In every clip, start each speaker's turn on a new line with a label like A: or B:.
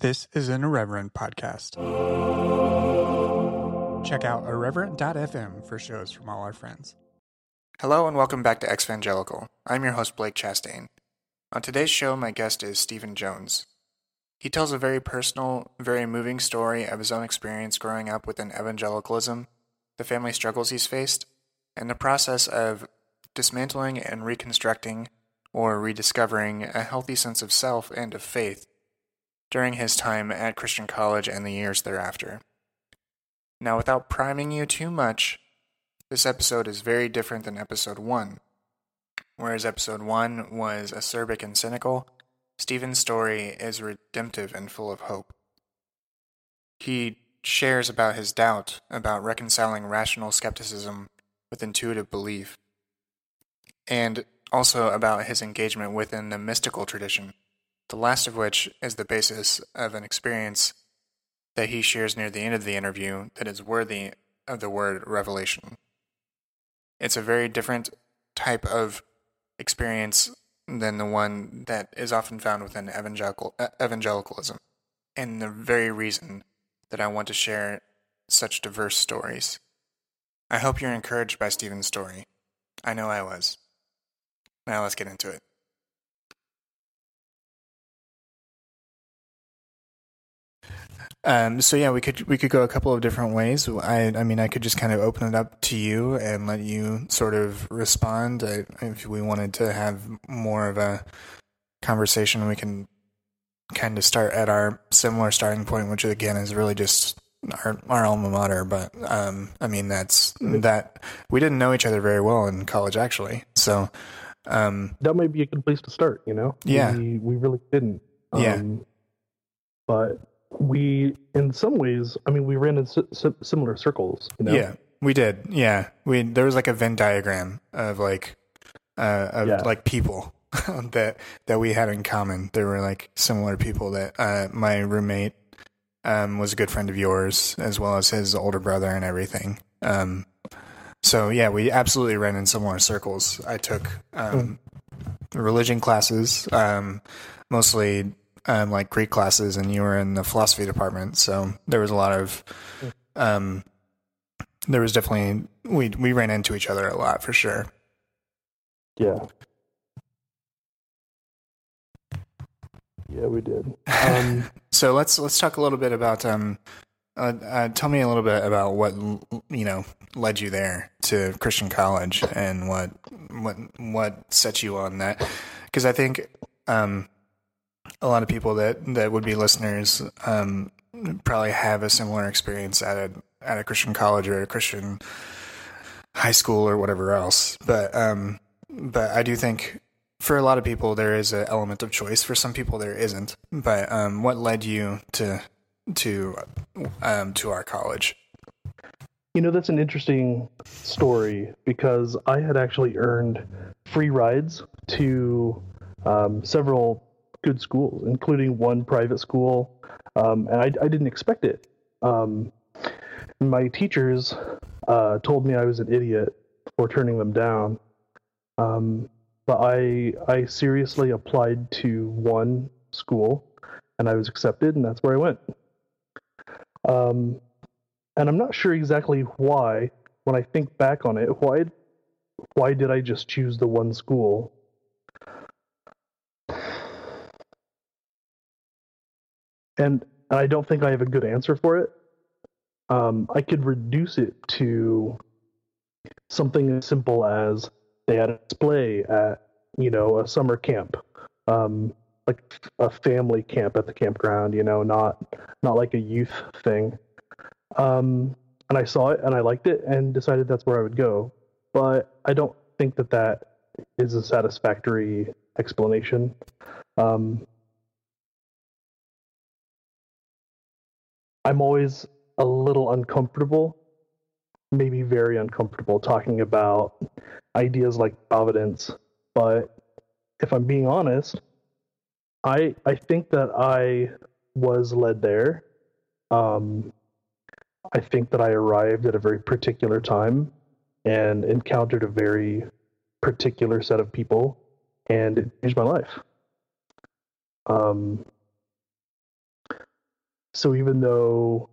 A: This is an Irreverent podcast. Check out irreverent.fm for shows from all our friends. Hello and welcome back to Exvangelical. I'm your host, Blake Chastain. On today's show, my guest is Stephen Jones. He tells a very personal, very moving story of his own experience growing up within evangelicalism, the family struggles he's faced, and the process of dismantling and reconstructing or rediscovering a healthy sense of self and of faith during his time at Christian College and the years thereafter. Now, without priming you too much, this episode is very different than episode 1. Whereas episode 1 was acerbic and cynical, Stephen's story is redemptive and full of hope. He shares about his doubt about reconciling rational skepticism with intuitive belief, and also about his engagement within the mystical tradition the last of which is the basis of an experience that he shares near the end of the interview that is worthy of the word revelation. It's a very different type of experience than the one that is often found within evangelical, uh, evangelicalism, and the very reason that I want to share such diverse stories. I hope you're encouraged by Stephen's story. I know I was. Now let's get into it. Um, so yeah, we could we could go a couple of different ways. I I mean, I could just kind of open it up to you and let you sort of respond. I, if we wanted to have more of a conversation, we can kind of start at our similar starting point, which again is really just our our alma mater. But um, I mean, that's that we didn't know each other very well in college, actually. So um,
B: that might be a good place to start. You know,
A: yeah,
B: we, we really didn't.
A: Um, yeah,
B: but we in some ways i mean we ran in similar circles you know?
A: yeah we did yeah we there was like a venn diagram of like uh of yeah. like people that that we had in common there were like similar people that uh my roommate um was a good friend of yours as well as his older brother and everything um so yeah we absolutely ran in similar circles i took um mm. religion classes um mostly um, like Greek classes, and you were in the philosophy department. So there was a lot of, um, there was definitely we we ran into each other a lot for sure.
B: Yeah. Yeah, we did. Um,
A: so let's let's talk a little bit about um, uh, uh, tell me a little bit about what you know led you there to Christian college and what what what set you on that because I think um, a lot of people that that would be listeners um, probably have a similar experience at a at a Christian college or a Christian high school or whatever else. But um, but I do think for a lot of people there is an element of choice. For some people there isn't. But um, what led you to to um, to our college?
B: You know, that's an interesting story because I had actually earned free rides to um, several good schools, including one private school, um, and I, I, didn't expect it. Um, my teachers uh, told me I was an idiot for turning them down, um, but I I seriously applied to one school, and I was accepted, and that's where I went. Um, and I'm not sure exactly why. When I think back on it, why why did I just choose the one school? And I don't think I have a good answer for it. Um, I could reduce it to something as simple as they had a display at you know a summer camp, um, like a family camp at the campground. You know, not not like a youth thing. Um, and I saw it and I liked it and decided that's where I would go. But I don't think that that is a satisfactory explanation. Um, I'm always a little uncomfortable, maybe very uncomfortable talking about ideas like providence. But if I'm being honest, I I think that I was led there. Um, I think that I arrived at a very particular time and encountered a very particular set of people, and it changed my life. Um, So even though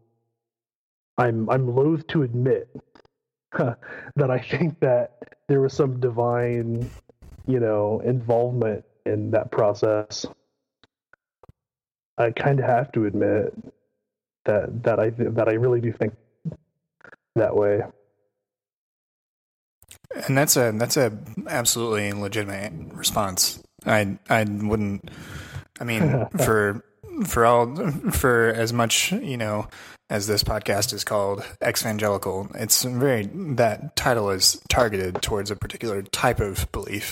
B: I'm I'm loath to admit that I think that there was some divine, you know, involvement in that process. I kind of have to admit that that I that I really do think that way.
A: And that's a that's a absolutely legitimate response. I I wouldn't. I mean, for for all for as much you know as this podcast is called Exvangelical it's very that title is targeted towards a particular type of belief.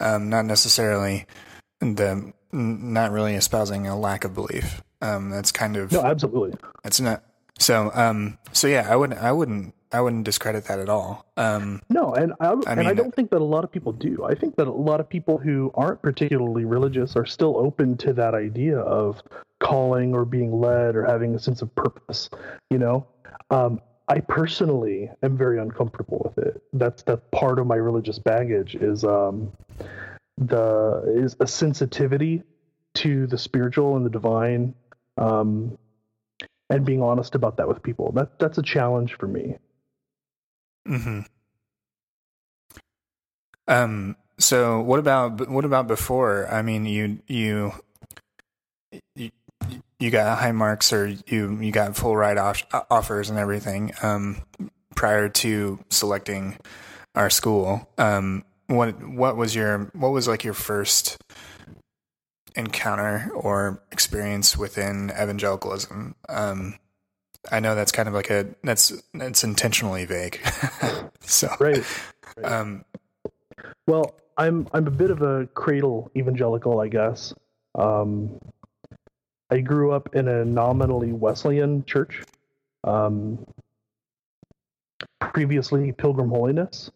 A: Um, not necessarily the not really espousing a lack of belief. Um, that's kind of
B: no absolutely.
A: It's not so um so yeah i wouldn't i wouldn't I wouldn't discredit that at all. Um,
B: no, and I, I and mean, I don't think that a lot of people do. I think that a lot of people who aren't particularly religious are still open to that idea of calling or being led or having a sense of purpose. You know, um, I personally am very uncomfortable with it. That's that part of my religious baggage is um, the is a sensitivity to the spiritual and the divine, um, and being honest about that with people. That that's a challenge for me.
A: Hmm. Um. So what about what about before? I mean, you you you, you got high marks or you you got full ride off, offers and everything um, prior to selecting our school. Um, what what was your what was like your first encounter or experience within evangelicalism? Um, I know that's kind of like a that's that's intentionally vague. so
B: right. right. Um, well, I'm I'm a bit of a cradle evangelical, I guess. Um, I grew up in a nominally Wesleyan church. Um, previously, Pilgrim Holiness.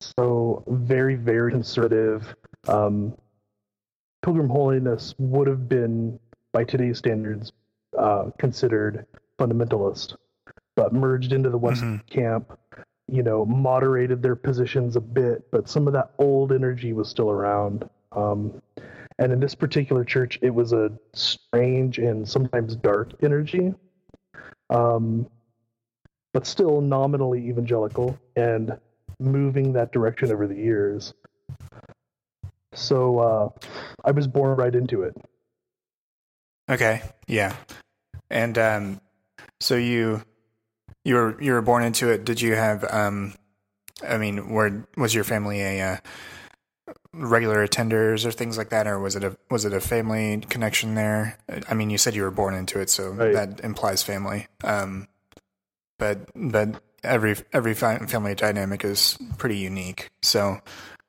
B: So very very conservative. Um, Pilgrim Holiness would have been, by today's standards, uh, considered fundamentalist, but merged into the West mm-hmm. camp. You know, moderated their positions a bit, but some of that old energy was still around. Um, and in this particular church, it was a strange and sometimes dark energy, um, but still nominally evangelical and moving that direction over the years. So uh, I was born right into it.
A: Okay, yeah, and um, so you you were you were born into it. Did you have um I mean, were was your family a uh, regular attenders or things like that, or was it a was it a family connection there? I mean, you said you were born into it, so right. that implies family. Um, but but every every family dynamic is pretty unique. So,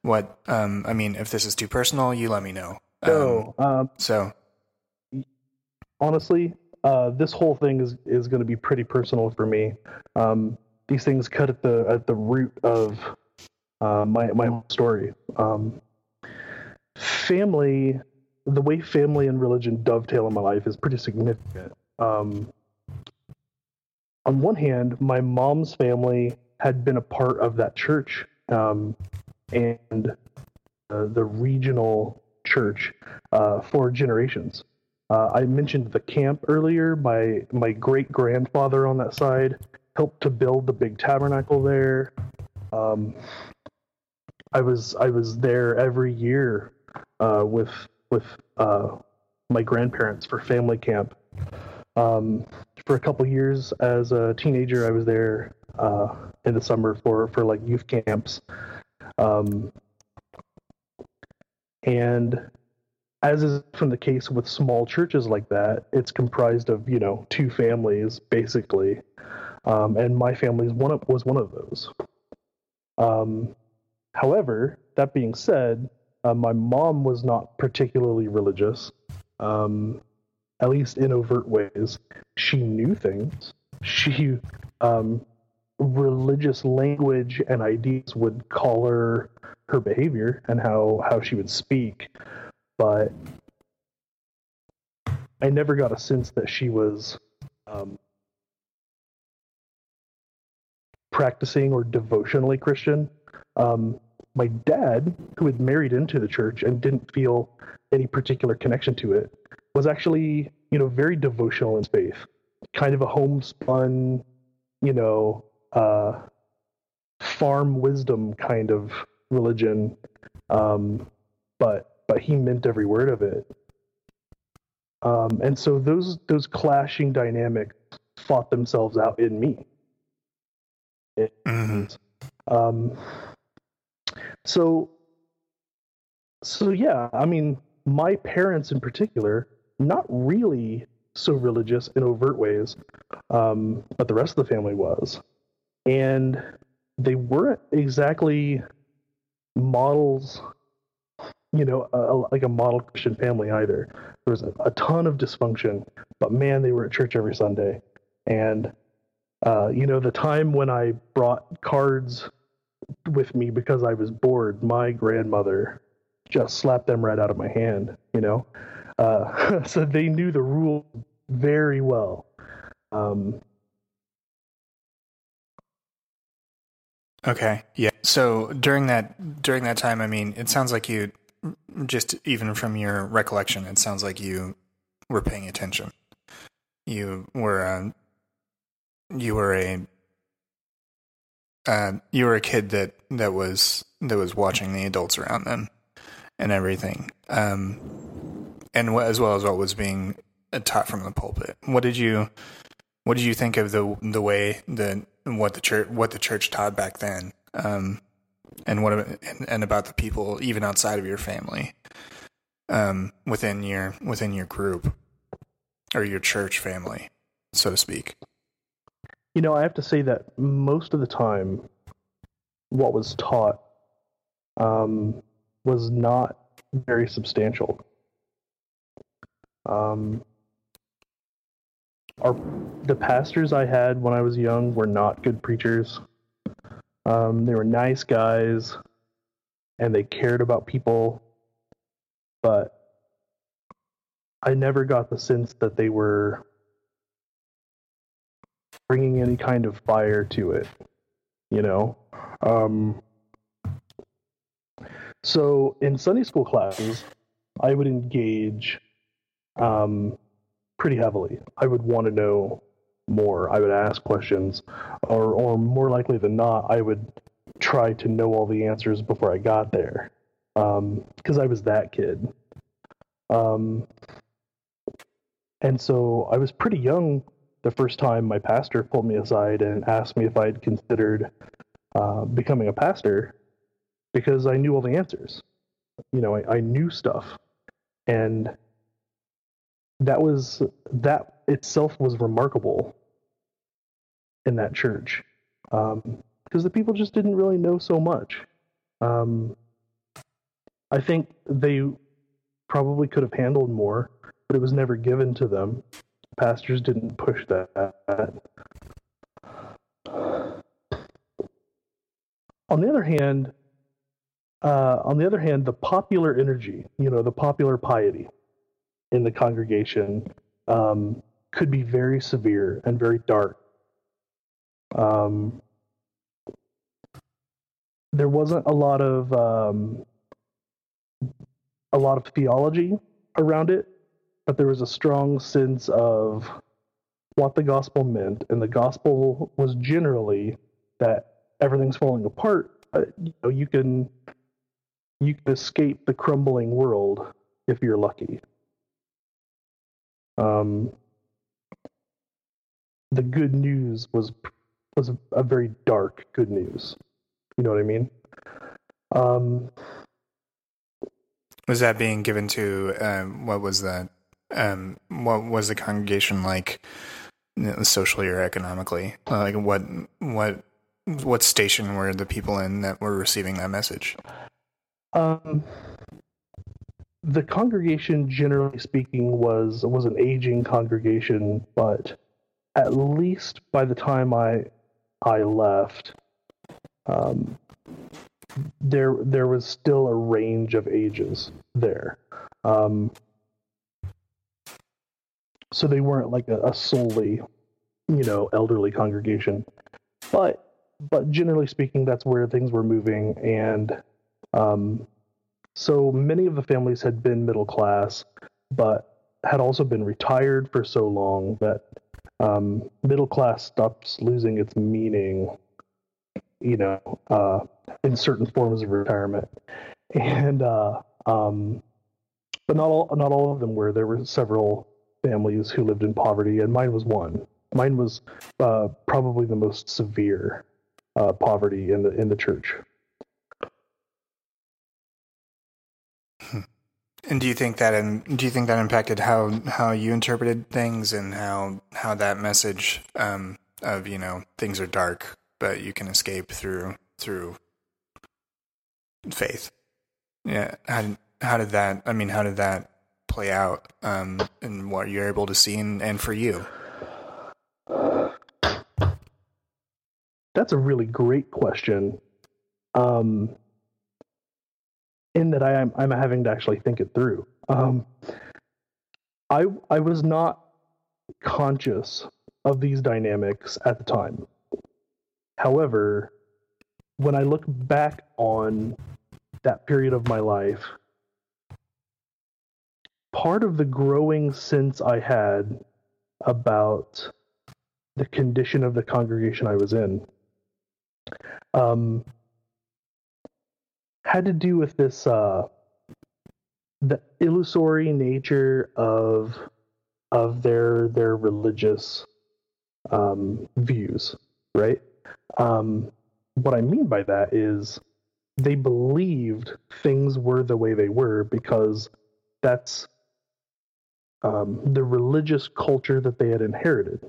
A: what um, I mean, if this is too personal, you let me know.
B: So, um, um
A: so
B: honestly, uh, this whole thing is is going to be pretty personal for me. Um, these things cut at the at the root of uh, my my story. Um, family, the way family and religion dovetail in my life is pretty significant. Um, on one hand, my mom's family had been a part of that church um, and uh, the regional church uh, for generations. Uh, I mentioned the camp earlier. My my great grandfather on that side helped to build the big tabernacle there. Um, I was I was there every year uh, with with uh, my grandparents for family camp. Um, for a couple years as a teenager, I was there uh, in the summer for for like youth camps. Um, and as is often the case with small churches like that, it's comprised of you know two families basically, um, and my family one of, was one of those. Um, however, that being said, uh, my mom was not particularly religious, um, at least in overt ways. She knew things. She um, religious language and ideas would color her behavior and how how she would speak but I never got a sense that she was um, practicing or devotionally Christian. Um, my dad, who had married into the church and didn't feel any particular connection to it, was actually you know, very devotional in faith, kind of a homespun, you know, uh, farm wisdom kind of religion. Um, but but he meant every word of it. Um, and so those those clashing dynamics fought themselves out in me. It, mm-hmm. um, so so yeah, I mean, my parents in particular, not really so religious in overt ways, um, but the rest of the family was, and they weren't exactly models you know, a, like a model Christian family either. There was a, a, ton of dysfunction, but man, they were at church every Sunday. And, uh, you know, the time when I brought cards with me because I was bored, my grandmother just slapped them right out of my hand, you know? Uh, so they knew the rule very well. Um,
A: okay. Yeah. So during that during that time, I mean, it sounds like you just even from your recollection, it sounds like you were paying attention. You were uh, you were a uh, you were a kid that that was that was watching the adults around them and everything, um, and as well as what was being taught from the pulpit. What did you what did you think of the the way that what the church what the church taught back then? Um, and what and, and about the people even outside of your family um, within your within your group or your church family so to speak?
B: You know i have to say that most of the time what was taught um, was not very substantial. Um, our the pastors i had when i was young were not good preachers um, they were nice guys, and they cared about people, but I never got the sense that they were bringing any kind of fire to it. You know, um, so in Sunday school classes, I would engage um, pretty heavily. I would want to know more. I would ask questions, or or more likely than not, I would try to know all the answers before I got there, because um, I was that kid. Um, and so I was pretty young the first time my pastor pulled me aside and asked me if I'd considered uh, becoming a pastor because I knew all the answers. You know, I, I knew stuff, and that was that itself was remarkable in that church because um, the people just didn't really know so much. Um, I think they probably could have handled more, but it was never given to them. Pastors didn't push that. On the other hand, uh, on the other hand, the popular energy, you know, the popular piety in the congregation um, could be very severe and very dark um, there wasn't a lot of um, a lot of theology around it, but there was a strong sense of what the gospel meant, and the gospel was generally that everything's falling apart. Uh, you know, you can you can escape the crumbling world if you're lucky. Um, the good news was was a very dark good news. You know what I mean? Um,
A: was that being given to um, what was that? Um, what was the congregation like, socially or economically? Like what what what station were the people in that were receiving that message?
B: Um, the congregation, generally speaking, was was an aging congregation, but at least by the time I I left, um, there there was still a range of ages there. Um, so they weren't like a, a, solely, you know, elderly congregation, but but generally speaking, that's where things were moving, and um, so many of the families had been middle class, but had also been retired for so long that um, middle class stops losing its meaning, you know, uh, in certain forms of retirement. And uh, um, but not all not all of them were. There were several families who lived in poverty, and mine was one. Mine was uh, probably the most severe uh, poverty in the in the church.
A: And do you think that and do you think that impacted how how you interpreted things and how how that message um, of you know things are dark but you can escape through through faith? Yeah, how how did that? I mean, how did that play out um, and what you're able to see and, and for you?
B: That's a really great question. Um, in that I am I'm having to actually think it through. Um, I I was not conscious of these dynamics at the time. However, when I look back on that period of my life, part of the growing sense I had about the condition of the congregation I was in um, had to do with this uh, the illusory nature of of their their religious um, views, right? Um, what I mean by that is they believed things were the way they were because that's um, the religious culture that they had inherited.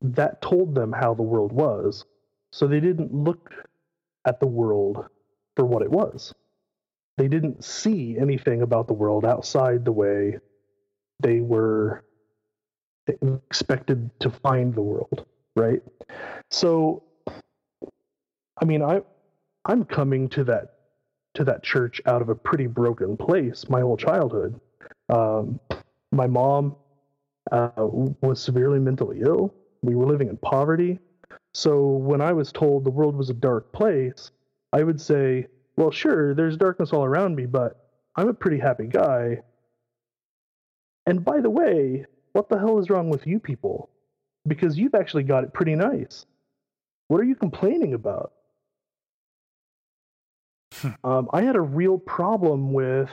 B: That told them how the world was, so they didn't look at the world for what it was. They didn't see anything about the world outside the way they were expected to find the world, right? So I mean, I I'm coming to that to that church out of a pretty broken place my whole childhood. Um, my mom uh, was severely mentally ill. We were living in poverty. So when I was told the world was a dark place, I would say, well, sure, there's darkness all around me, but I'm a pretty happy guy. And by the way, what the hell is wrong with you people? Because you've actually got it pretty nice. What are you complaining about? Hmm. um, I had a real problem with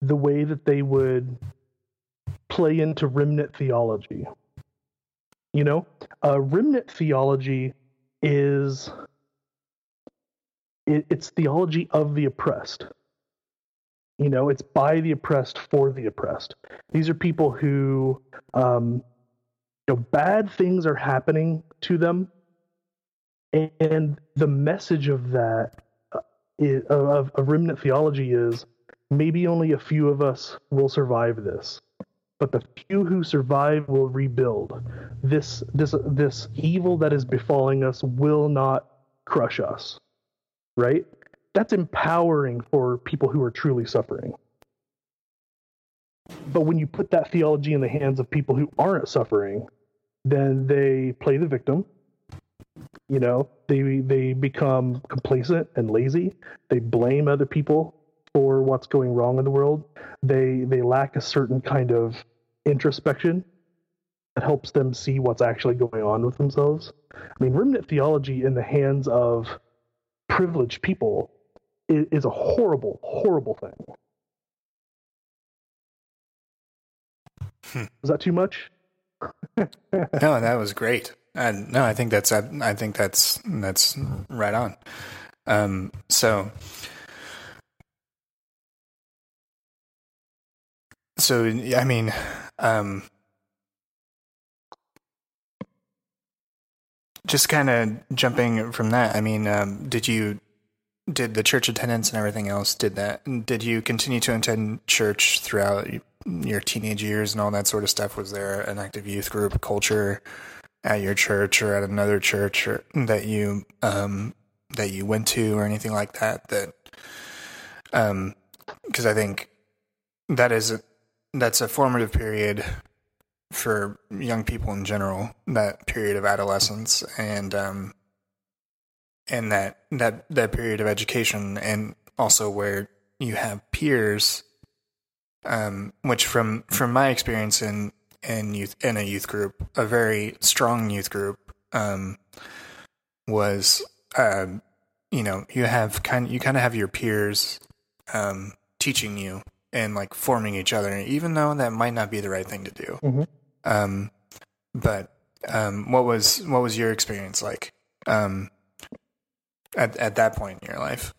B: the way that they would play into remnant theology. You know, uh, remnant theology is it, it's theology of the oppressed. You know, it's by the oppressed for the oppressed. These are people who, um, you know, bad things are happening to them, and the message of that uh, of, of remnant theology is maybe only a few of us will survive this but the few who survive will rebuild. This this this evil that is befalling us will not crush us right? That's empowering for people who are truly suffering. But when you put that theology in the hands of people who aren't suffering then they play the victim you know? They they become complacent and lazy. They blame other people for what's going wrong in the world. They they lack a certain kind of introspection that helps them see what's actually going on with themselves. I mean, remnant theology in the hands of privileged people is, is a horrible, horrible thing. Hmm. Was that too much?
A: no, that was great. And no, I think that's I think that's that's right on. Um, so So I mean, um, just kind of jumping from that. I mean, um, did you did the church attendance and everything else? Did that? Did you continue to attend church throughout your teenage years and all that sort of stuff? Was there an active youth group culture at your church or at another church or, that you um, that you went to or anything like that? That um, because I think that is that's a formative period for young people in general. That period of adolescence and um, and that that that period of education, and also where you have peers um, which from from my experience in in youth in a youth group, a very strong youth group, um, was um, you know you have kind you kind of have your peers um, teaching you and like forming each other, even though that might not be the right thing to do.
B: Mhm.
A: Um, but um, what was what was your experience like um, at at that point in your life?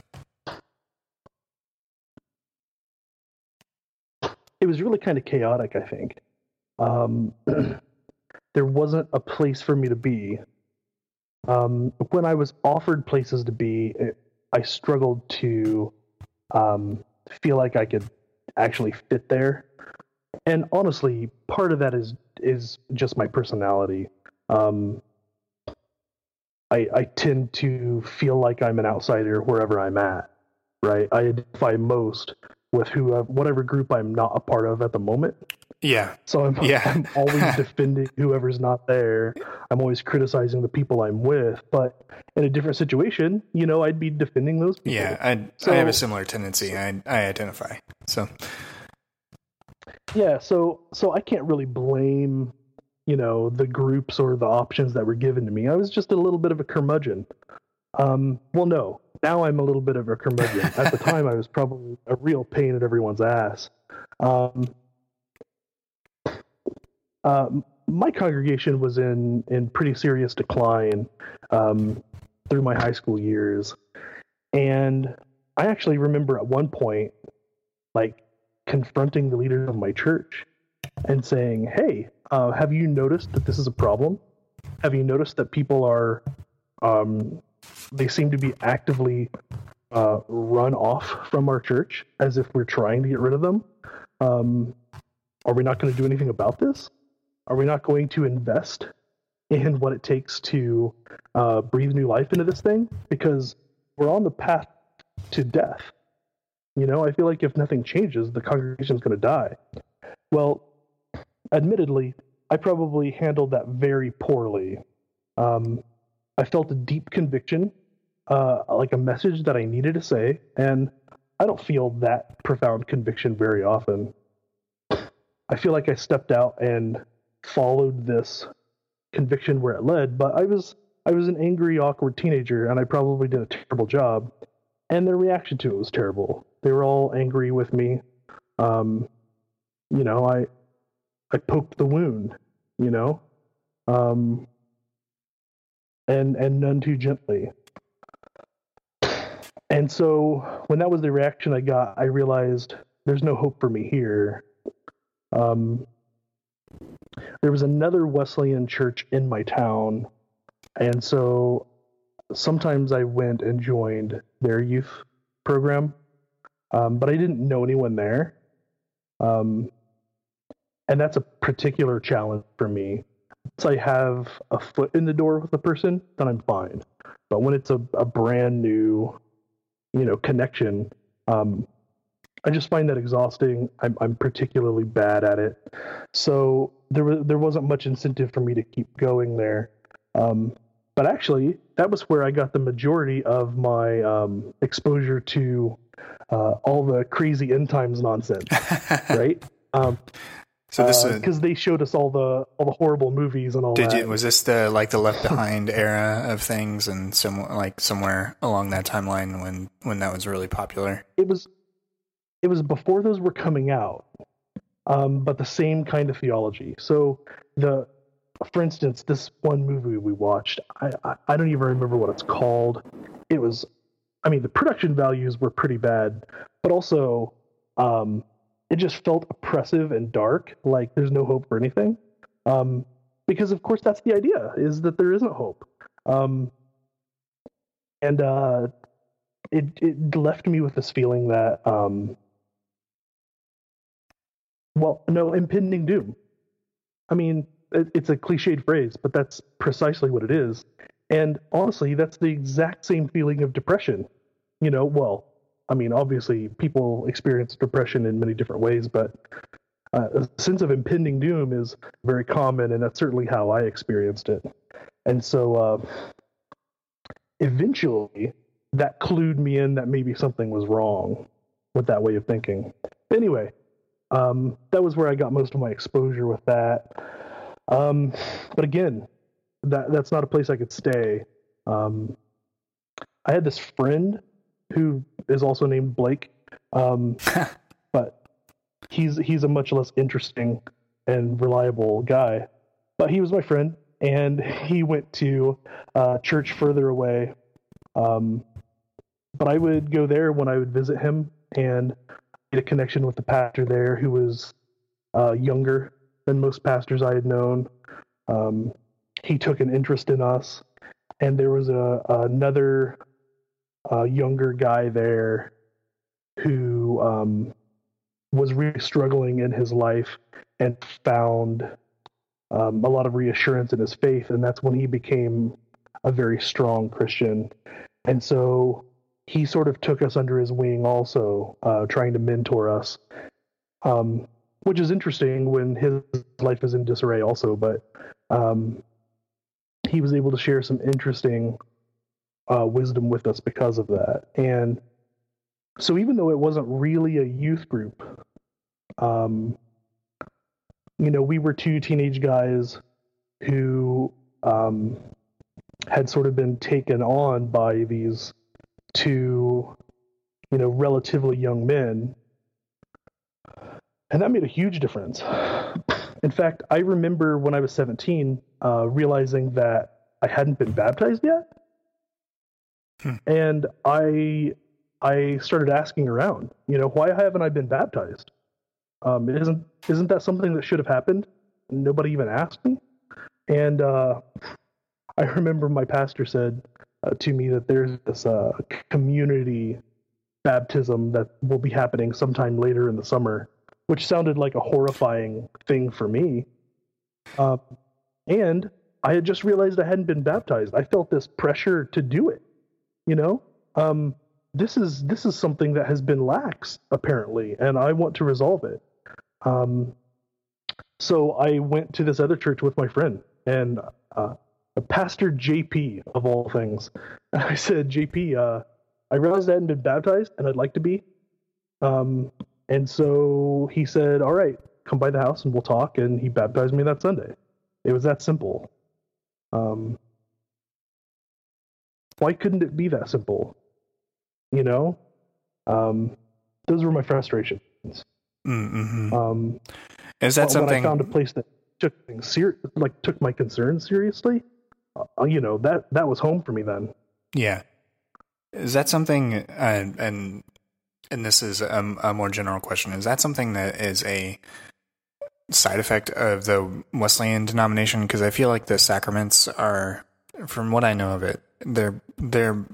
B: it was really kind of chaotic, I think. Um, there wasn't a place for me to be. Um, when I was offered places to be, it, I struggled to um, feel like I could actually fit there. And honestly, part of that is is just my personality. Um, I, I tend to feel like I'm an outsider wherever I'm at. Right, I identify most with who whatever group I'm not a part of at the moment.
A: Yeah,
B: So I'm,
A: Yeah.
B: I'm always defending whoever's not there. I'm always criticizing the people I'm with. But in a different situation, you know, I'd be defending those people.
A: yeah. I I have a similar tendency. I I identify. So
B: Yeah. So so I can't really blame, you know, the groups or the options that were given to me. I was just a little bit of a curmudgeon. Um, well, no. Now I'm a little bit of a curmudgeon. At the time, I was probably a real pain at everyone's ass. Um, uh, my congregation was in in pretty serious decline um, through my high school years, and I actually remember at one point, like confronting the leaders of my church and saying, "Hey, uh, have you noticed that this is a problem? Have you noticed that people are, um, they seem to be actively uh, run off from our church as if we're trying to get rid of them? Um, are we not going to do anything about this? Are we not going to invest in what it takes to uh, breathe new life into this thing? Because we're on the path to death." You know, I feel like if nothing changes, the congregation's going to die. Well, admittedly, I probably handled that very poorly. Um, I felt a deep conviction, uh, like a message that I needed to say, and I don't feel that profound conviction very often. I feel like I stepped out and followed this conviction where it led, but I was I was an angry, awkward teenager, and I probably did a terrible job and their reaction to it was terrible. They were all angry with me. Um, you know, I I poked the wound, you know, um, and and none too gently. And so when that was the reaction I got, I realized there's no hope for me here. Um, there was another Wesleyan church in my town, and so sometimes I went and joined their youth program, um, but I didn't know anyone there. Um, and that's a particular challenge for me. Once I have a foot in the door with a person, then I'm fine. But when it's a, a brand new, you know, connection, um, I just find that exhausting. I'm, I'm particularly bad at it. So there was there wasn't much incentive for me to keep going there. Um, but actually, that was where I got the majority of my um, exposure to uh, all the crazy end times nonsense, right? Um,
A: so this is
B: because they showed us all the all the horrible movies and all
A: Did
B: that.
A: you was this the like the Left Behind era of things, and some like somewhere along that timeline when when that was really popular?
B: it was it was before those were coming out um, but the same kind of theology so the for instance this one movie we watched I, I i don't even remember what it's called it was i mean the production values were pretty bad but also um it just felt oppressive and dark like there's no hope for anything. Um because of course that's the idea is that there isn't hope. Um and uh it it left me with this feeling that um well no impending doom. I mean it, it's a cliched phrase but that's precisely what it is. And honestly that's the exact same feeling of depression. You know well i mean obviously people experience depression in many different ways but uh, a sense of impending doom is very common and that's certainly how i experienced it and so uh, eventually that clued me in that maybe something was wrong with that way of thinking. Anyway, Um, that was where I got most of my exposure with that. Um, but again, that that's not a place I could stay. Um, I had this friend who is also named Blake, um, but he's he's a much less interesting and reliable guy. But he was my friend, and he went to uh, church further away. Um, but I would go there when I would visit him and get a connection with the pastor there, who was uh, younger than most pastors I had known. Um, he took an interest in us, and there was a another uh, younger guy there who um, was really struggling in his life and found um, a lot of reassurance in his faith, and that's when he became a very strong Christian. And so he sort of took us under his wing, also uh, trying to mentor us, um, which is interesting when his life is in disarray, also. But um, he was able to share some interesting uh, wisdom with us because of that. And so, even though it wasn't really a youth group, um, you know, we were two teenage guys who um, had sort of been taken on by these two, you know, relatively young men. And that made a huge difference. In fact, I remember when I was 17 uh, realizing that I hadn't been baptized yet. Hmm. And I I started asking around, you know, why haven't I been baptized? Um, isn't isn't that something that should have happened? Nobody even asked me. And uh, I remember my pastor said uh, to me that there's this uh, community baptism that will be happening sometime later in the summer, which sounded like a horrifying thing for me. Uh, and I had just realized I hadn't been baptized. I felt this pressure to do it. You know, um, this is this is something that has been lax apparently, and I want to resolve it. Um, so I went to this other church with my friend and uh, Pastor JP of all things. And I said, JP, uh, I realized I hadn't been baptized and I'd like to be. Um, and so he said, All right, come by the house and we'll talk. And he baptized me that Sunday. It was that simple. Um, why couldn't it be that simple? You know, um, those were my frustrations.
A: Mm-hmm. Um, Is that something?
B: When I found a place that took things ser- like took my concerns seriously, uh, you know that that was home for me then.
A: Yeah. Is that something? Uh, and and this is a, a more general question. Is that something that is a side effect of the Wesleyan denomination? Because I feel like the sacraments are, from what I know of it, they're they're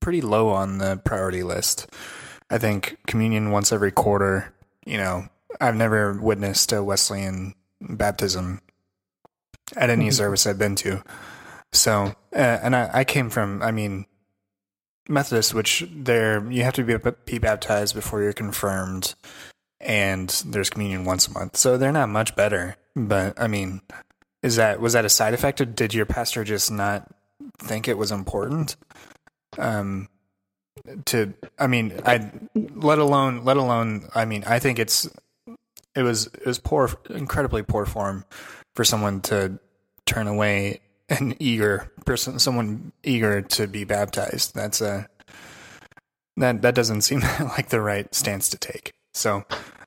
A: pretty low on the priority list. I think communion once every quarter. You know, I've never witnessed a Wesleyan baptism at any mm-hmm. service I've been to. So, uh, and I, I came from, I mean, Methodist, which there you have to be, be baptized before you're confirmed, and there's communion once a month. So they're not much better. But I mean, is that was that a side effect, or did your pastor just not think it was important? Um, to I mean, I let alone let alone I mean, I think it's it was it was poor, incredibly poor form for someone to turn away an eager person, someone eager to be baptized. That's a that that doesn't seem like the right stance to take. So,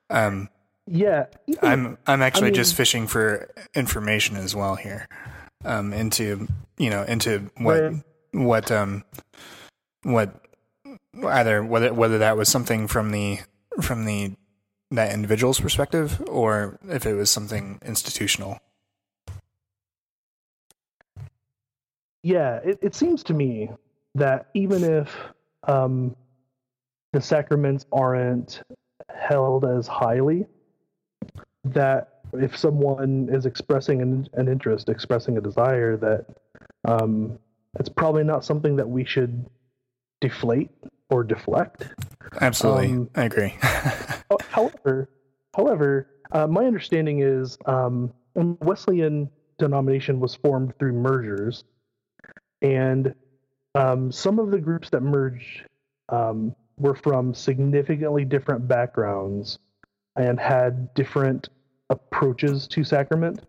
A: um,
B: yeah,
A: I'm I'm actually I mean, just fishing for information as well here, um, into you know into what right. what um what either whether whether that was something from the from the that individual's perspective or if it was something institutional.
B: Yeah, it, it seems to me that even if um, the sacraments aren't held as highly, that if someone is expressing an, an interest, expressing a desire, that um, it's probably not something that we should deflate or deflect.
A: Absolutely, um, I agree.
B: however, however, uh, my understanding is um, Wesleyan denomination was formed through mergers, and um, some of the groups that merged um, were from significantly different backgrounds and had different approaches to sacrament.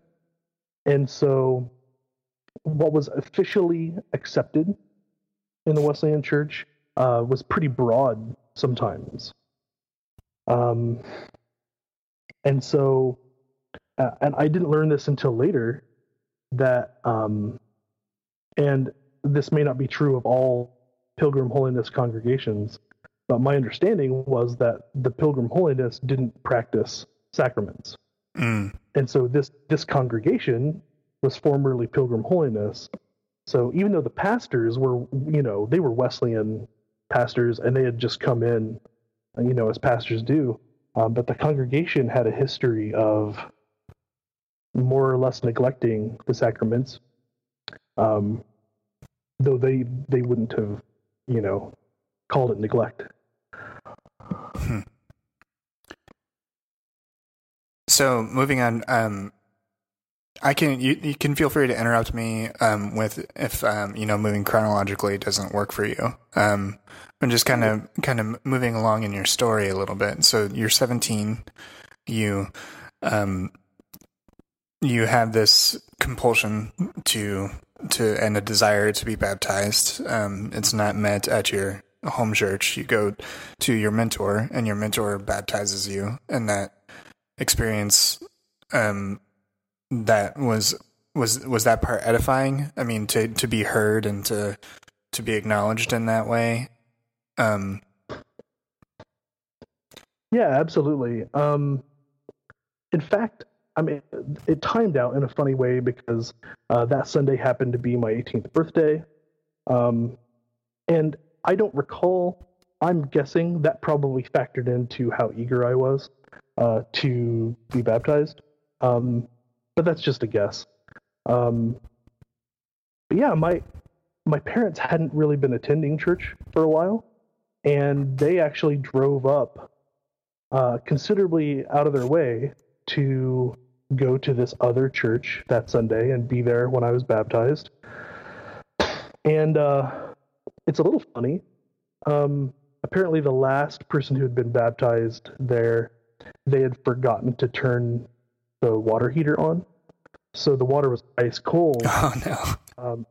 B: And so, what was officially accepted in the Wesleyan Church uh, was pretty broad sometimes. Um, and so, uh, and I didn't learn this until later that, um, and this may not be true of all Pilgrim Holiness congregations, but my understanding was that the Pilgrim Holiness didn't practice sacraments.
A: Mm.
B: And so this this congregation was formerly Pilgrim Holiness. So even though the pastors were, you know, they were Wesleyan pastors and they had just come in, you know, as pastors do, um, but the congregation had a history of more or less neglecting the sacraments, um, though they they wouldn't have, you know, called it neglect.
A: So moving on, um, I can you, you can feel free to interrupt me um, with if um, you know moving chronologically doesn't work for you. Um, I'm just kind of kind of moving along in your story a little bit. So you're 17, you um, you have this compulsion to to and a desire to be baptized. Um, it's not met at your home church. You go to your mentor, and your mentor baptizes you, and that experience um, that was was was that part edifying? I mean to to be heard and to to be acknowledged in that way? Um
B: yeah absolutely. Um in fact i mean it timed out in a funny way because uh, that sunday happened to be my 18th birthday. Um and i don't recall i'm guessing that probably factored into how eager i was uh, to be baptized. Um, but that's just a guess. Um, but yeah, my my parents hadn't really been attending church for a while, and they actually drove up uh, considerably out of their way to go to this other church that Sunday and be there when I was baptized. And uh, it's a little funny. Um, apparently, the last person who had been baptized there they had forgotten to turn the water heater on. So the water was ice cold.
A: Oh no.
B: Um,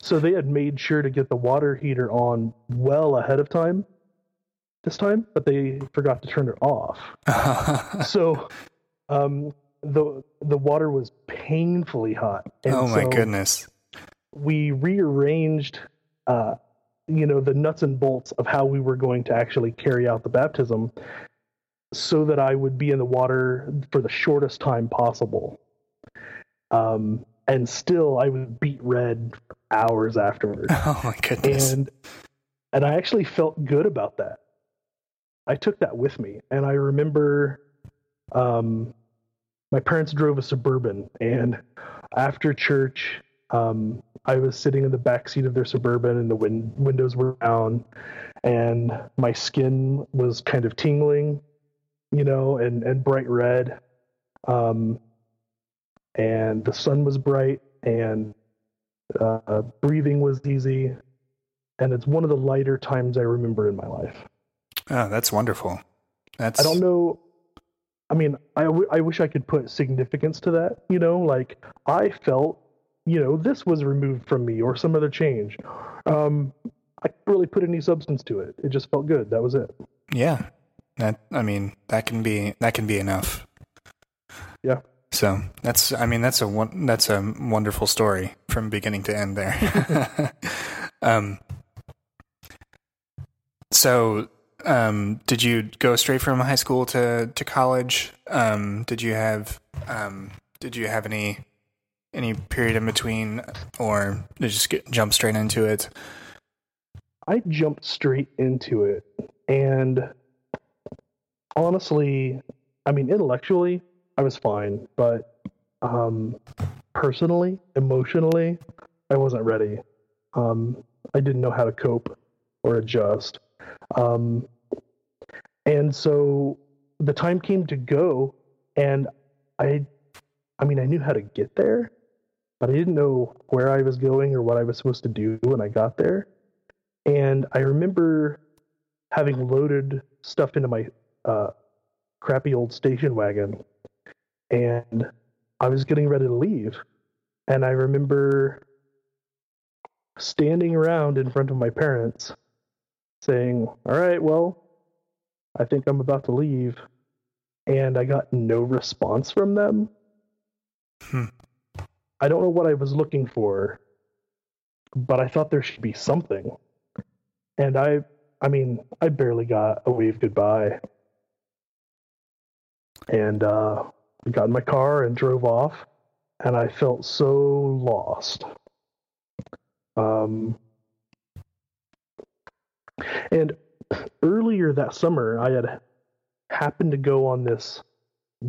B: so they had made sure to get the water heater on well ahead of time this time, but they forgot to turn it off. so um, the the water was painfully hot.
A: And oh my so goodness.
B: We rearranged uh, you know the nuts and bolts of how we were going to actually carry out the baptism so that I would be in the water for the shortest time possible. Um, and still, I would beat red hours afterwards.
A: Oh my goodness!
B: And and I actually felt good about that. I took that with me, and I remember, um, my parents drove a suburban, and after church, um, I was sitting in the back seat of their suburban, and the win- windows were down, and my skin was kind of tingling you know, and and bright red. Um, and the sun was bright, and uh, breathing was easy, and it's one of the lighter times I remember in my life.
A: Oh, that's wonderful. That's
B: I don't know. I mean, I, w- I wish I could put significance to that. You know, like I felt, you know, this was removed from me or some other change. Um, I couldn't really put any substance to it. It just felt good. That was it.
A: Yeah, that I mean, that can be that can be enough.
B: Yeah.
A: So that's I mean that's a one that's a wonderful story from beginning to end there. um. So, um, did you go straight from high school to to college? Um, did you have um, did you have any any period in between, or did you just get, jump straight into it?
B: I jumped straight into it, and honestly, I mean, intellectually, I was fine, but um, personally, emotionally, I wasn't ready. Um, I didn't know how to cope or adjust. Um, and so the time came to go, and I, I mean, I knew how to get there, but I didn't know where I was going or what I was supposed to do when I got there. And I remember having loaded stuff into my uh, crappy old station wagon, and I was getting ready to leave, and I remember standing around in front of my parents, saying, "All right, well, I think I'm about to leave," and I got no response from them.
A: Hmm.
B: I don't know what I was looking for, but I thought there should be something. And I I mean, I barely got a wave goodbye. And uh I got in my car and drove off and I felt so lost. Um and earlier that summer I had happened to go on this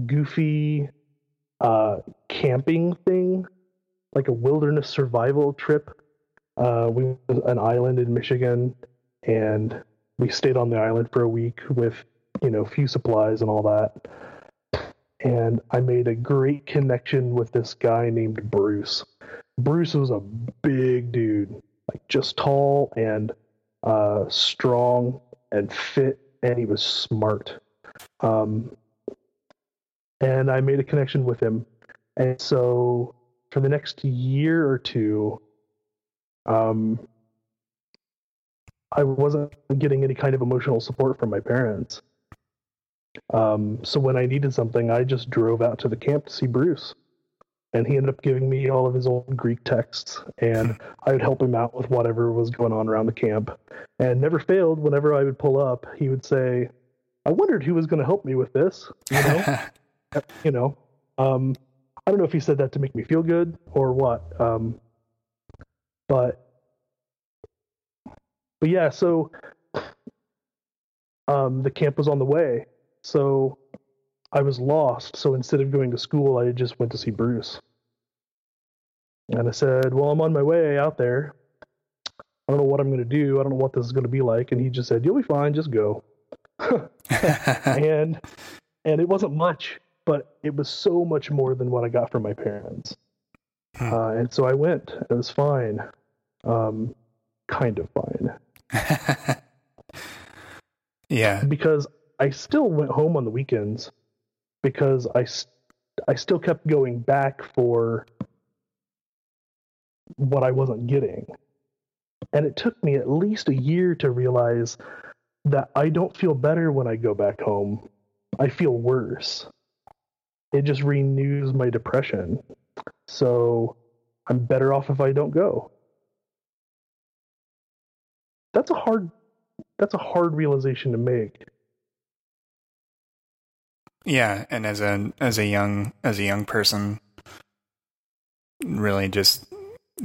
B: goofy uh camping thing like a wilderness survival trip. Uh, we went to an island in Michigan, and we stayed on the island for a week with you know few supplies and all that. And I made a great connection with this guy named Bruce. Bruce was a big dude, like just tall and uh, strong and fit, and he was smart. Um, and I made a connection with him, and so for the next year or two, um, I wasn't getting any kind of emotional support from my parents. Um, so when I needed something, I just drove out to the camp to see Bruce. And he ended up giving me all of his old Greek texts, and I would help him out with whatever was going on around the camp. And never failed, whenever I would pull up, he would say, I wondered who was going to help me with this. You know? you know? Um, I don't know if he said that to make me feel good or what. Um, but but yeah, so um, the camp was on the way, so I was lost. So instead of going to school, I just went to see Bruce, and I said, "Well, I'm on my way out there. I don't know what I'm going to do. I don't know what this is going to be like." And he just said, "You'll be fine. Just go." and and it wasn't much but it was so much more than what I got from my parents. Hmm. Uh, and so I went. It was fine, um, kind of fine.
A: yeah,
B: because I still went home on the weekends because I I still kept going back for what I wasn't getting. And it took me at least a year to realize that I don't feel better when I go back home. I feel worse it just renews my depression. So I'm better off if I don't go. That's a hard that's a hard realization to make.
A: Yeah, and as a as a young as a young person really just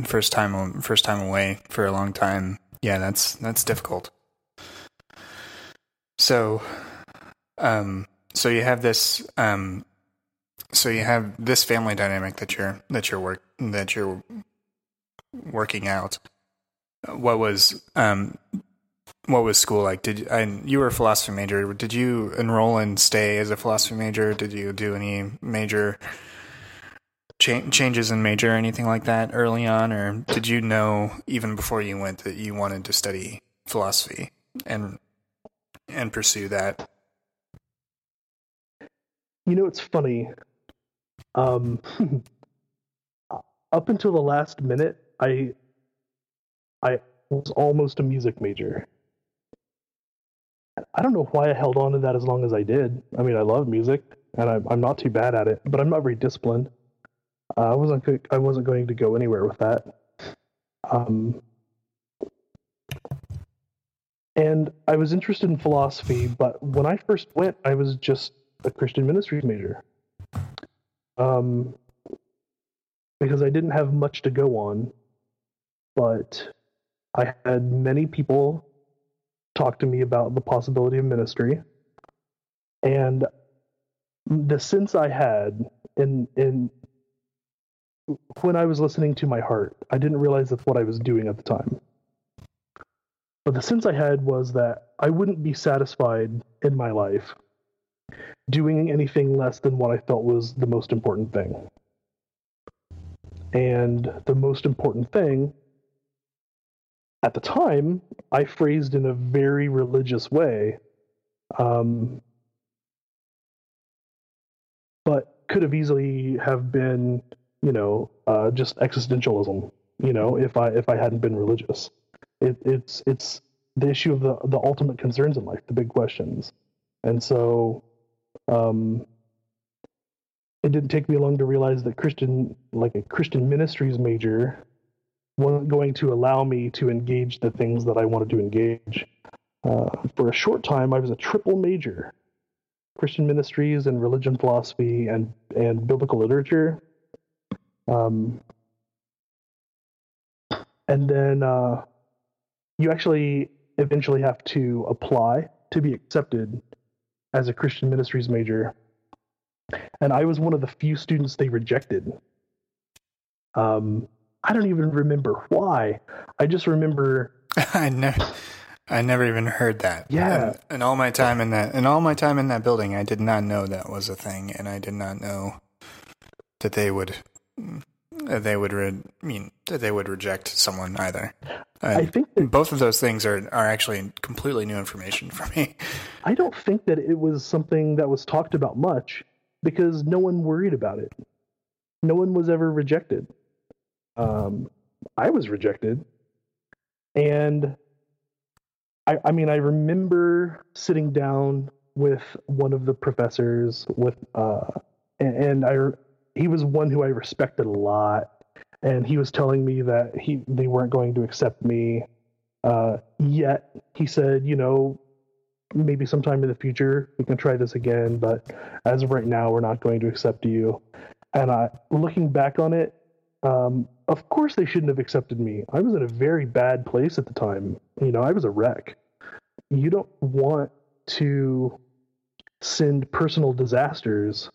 A: first time first time away for a long time. Yeah, that's that's difficult. So um so you have this um so you have this family dynamic that you're that you're work that you're working out. What was um what was school like? Did and you were a philosophy major? Did you enroll and stay as a philosophy major? Did you do any major cha- changes in major or anything like that early on, or did you know even before you went that you wanted to study philosophy and and pursue that?
B: You know, it's funny. Um, up until the last minute, I I was almost a music major. I don't know why I held on to that as long as I did. I mean, I love music, and I'm I'm not too bad at it, but I'm not very disciplined. Uh, I wasn't I wasn't going to go anywhere with that. Um, and I was interested in philosophy, but when I first went, I was just a Christian ministries major um, because I didn't have much to go on, but I had many people talk to me about the possibility of ministry, and the sense I had in in when I was listening to my heart, I didn't realize that's what I was doing at the time. But the sense I had was that I wouldn't be satisfied in my life doing anything less than what I felt was the most important thing. And the most important thing at the time, I phrased in a very religious way. Um, but could have easily have been, you know, uh, just existentialism. You know, if I if I hadn't been religious, it, it's it's the issue of the the ultimate concerns in life, the big questions, and so, um, it didn't take me long to realize that Christian, like a Christian ministries major, wasn't going to allow me to engage the things that I wanted to engage. Uh, for a short time, I was a triple major Christian ministries and religion philosophy and, and biblical literature. Um, and then uh, you actually eventually have to apply to be accepted as a Christian ministries major. And I was one of the few students they rejected. Um, I don't even remember why. I just remember.
A: I never, I never even heard that.
B: Yeah.
A: And, and all my time in that, and all my time in that building, I did not know that was a thing, and I did not know that they would, that they would, re- mean that they would reject someone either. I,
B: I think that,
A: both of those things are are actually completely new information for me.
B: I don't think that it was something that was talked about much because no one worried about it. No one was ever rejected. Um, I was rejected, and I, I mean, I remember sitting down with one of the professors with, uh, and, and I, he was one who I respected a lot, and he was telling me that he they weren't going to accept me. Uh, yet he said, you know, maybe sometime in the future we can try this again, but as of right now, we're not going to accept you. And I, looking back on it, um, of course they shouldn't have accepted me. I was in a very bad place at the time. You know, I was a wreck. You don't want to send personal disasters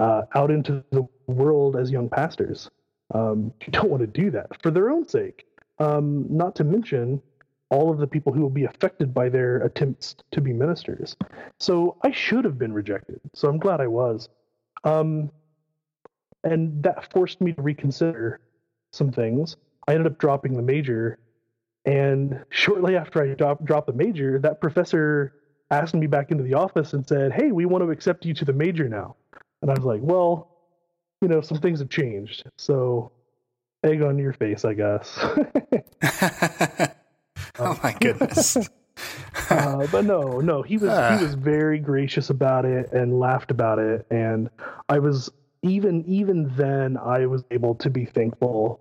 B: uh, out into the world as young pastors. Um, you don't want to do that for their own sake. Um, not to mention all of the people who will be affected by their attempts to be ministers. So I should have been rejected. So I'm glad I was. Um, and that forced me to reconsider some things. I ended up dropping the major, and shortly after I drop, dropped the major, that professor asked me back into the office and said, "Hey, we want to accept you to the major now." And I was like, "Well, you know, some things have changed, so egg on your face, I guess."
A: oh my goodness.
B: uh, but no, no, he was he was very gracious about it and laughed about it, and I was even even then I was able to be thankful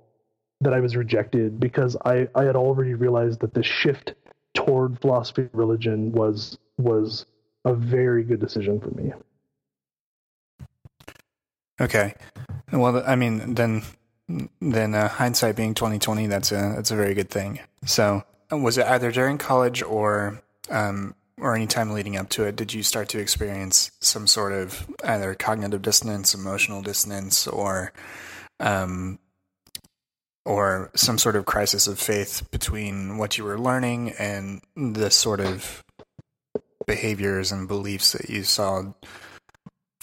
B: that I was rejected because I I had already realized that the shift toward philosophy and religion was was a very good decision for me.
A: Okay, well, I mean, then then uh, hindsight being twenty twenty, that's a that's a very good thing. So, was it either during college or um, or any time leading up to it, did you start to experience some sort of either cognitive dissonance, emotional dissonance, or um, or some sort of crisis of faith between what you were learning and the sort of behaviors and beliefs that you saw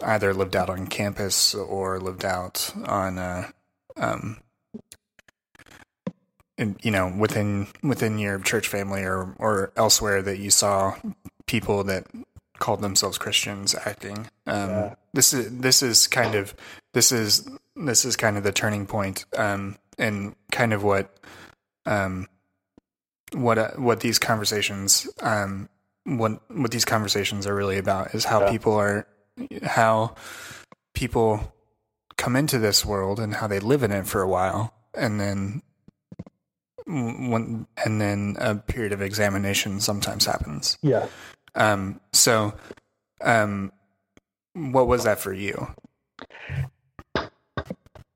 A: either lived out on campus or lived out on uh, um, you know within within your church family or or elsewhere that you saw people that called themselves Christians acting. Um, yeah. This is this is kind of this is this is kind of the turning point, um, and kind of what um, what uh, what these conversations um, what what these conversations are really about is how yeah. people are how people come into this world and how they live in it for a while, and then when and then a period of examination sometimes happens.
B: Yeah.
A: Um. So, um, what was that for you?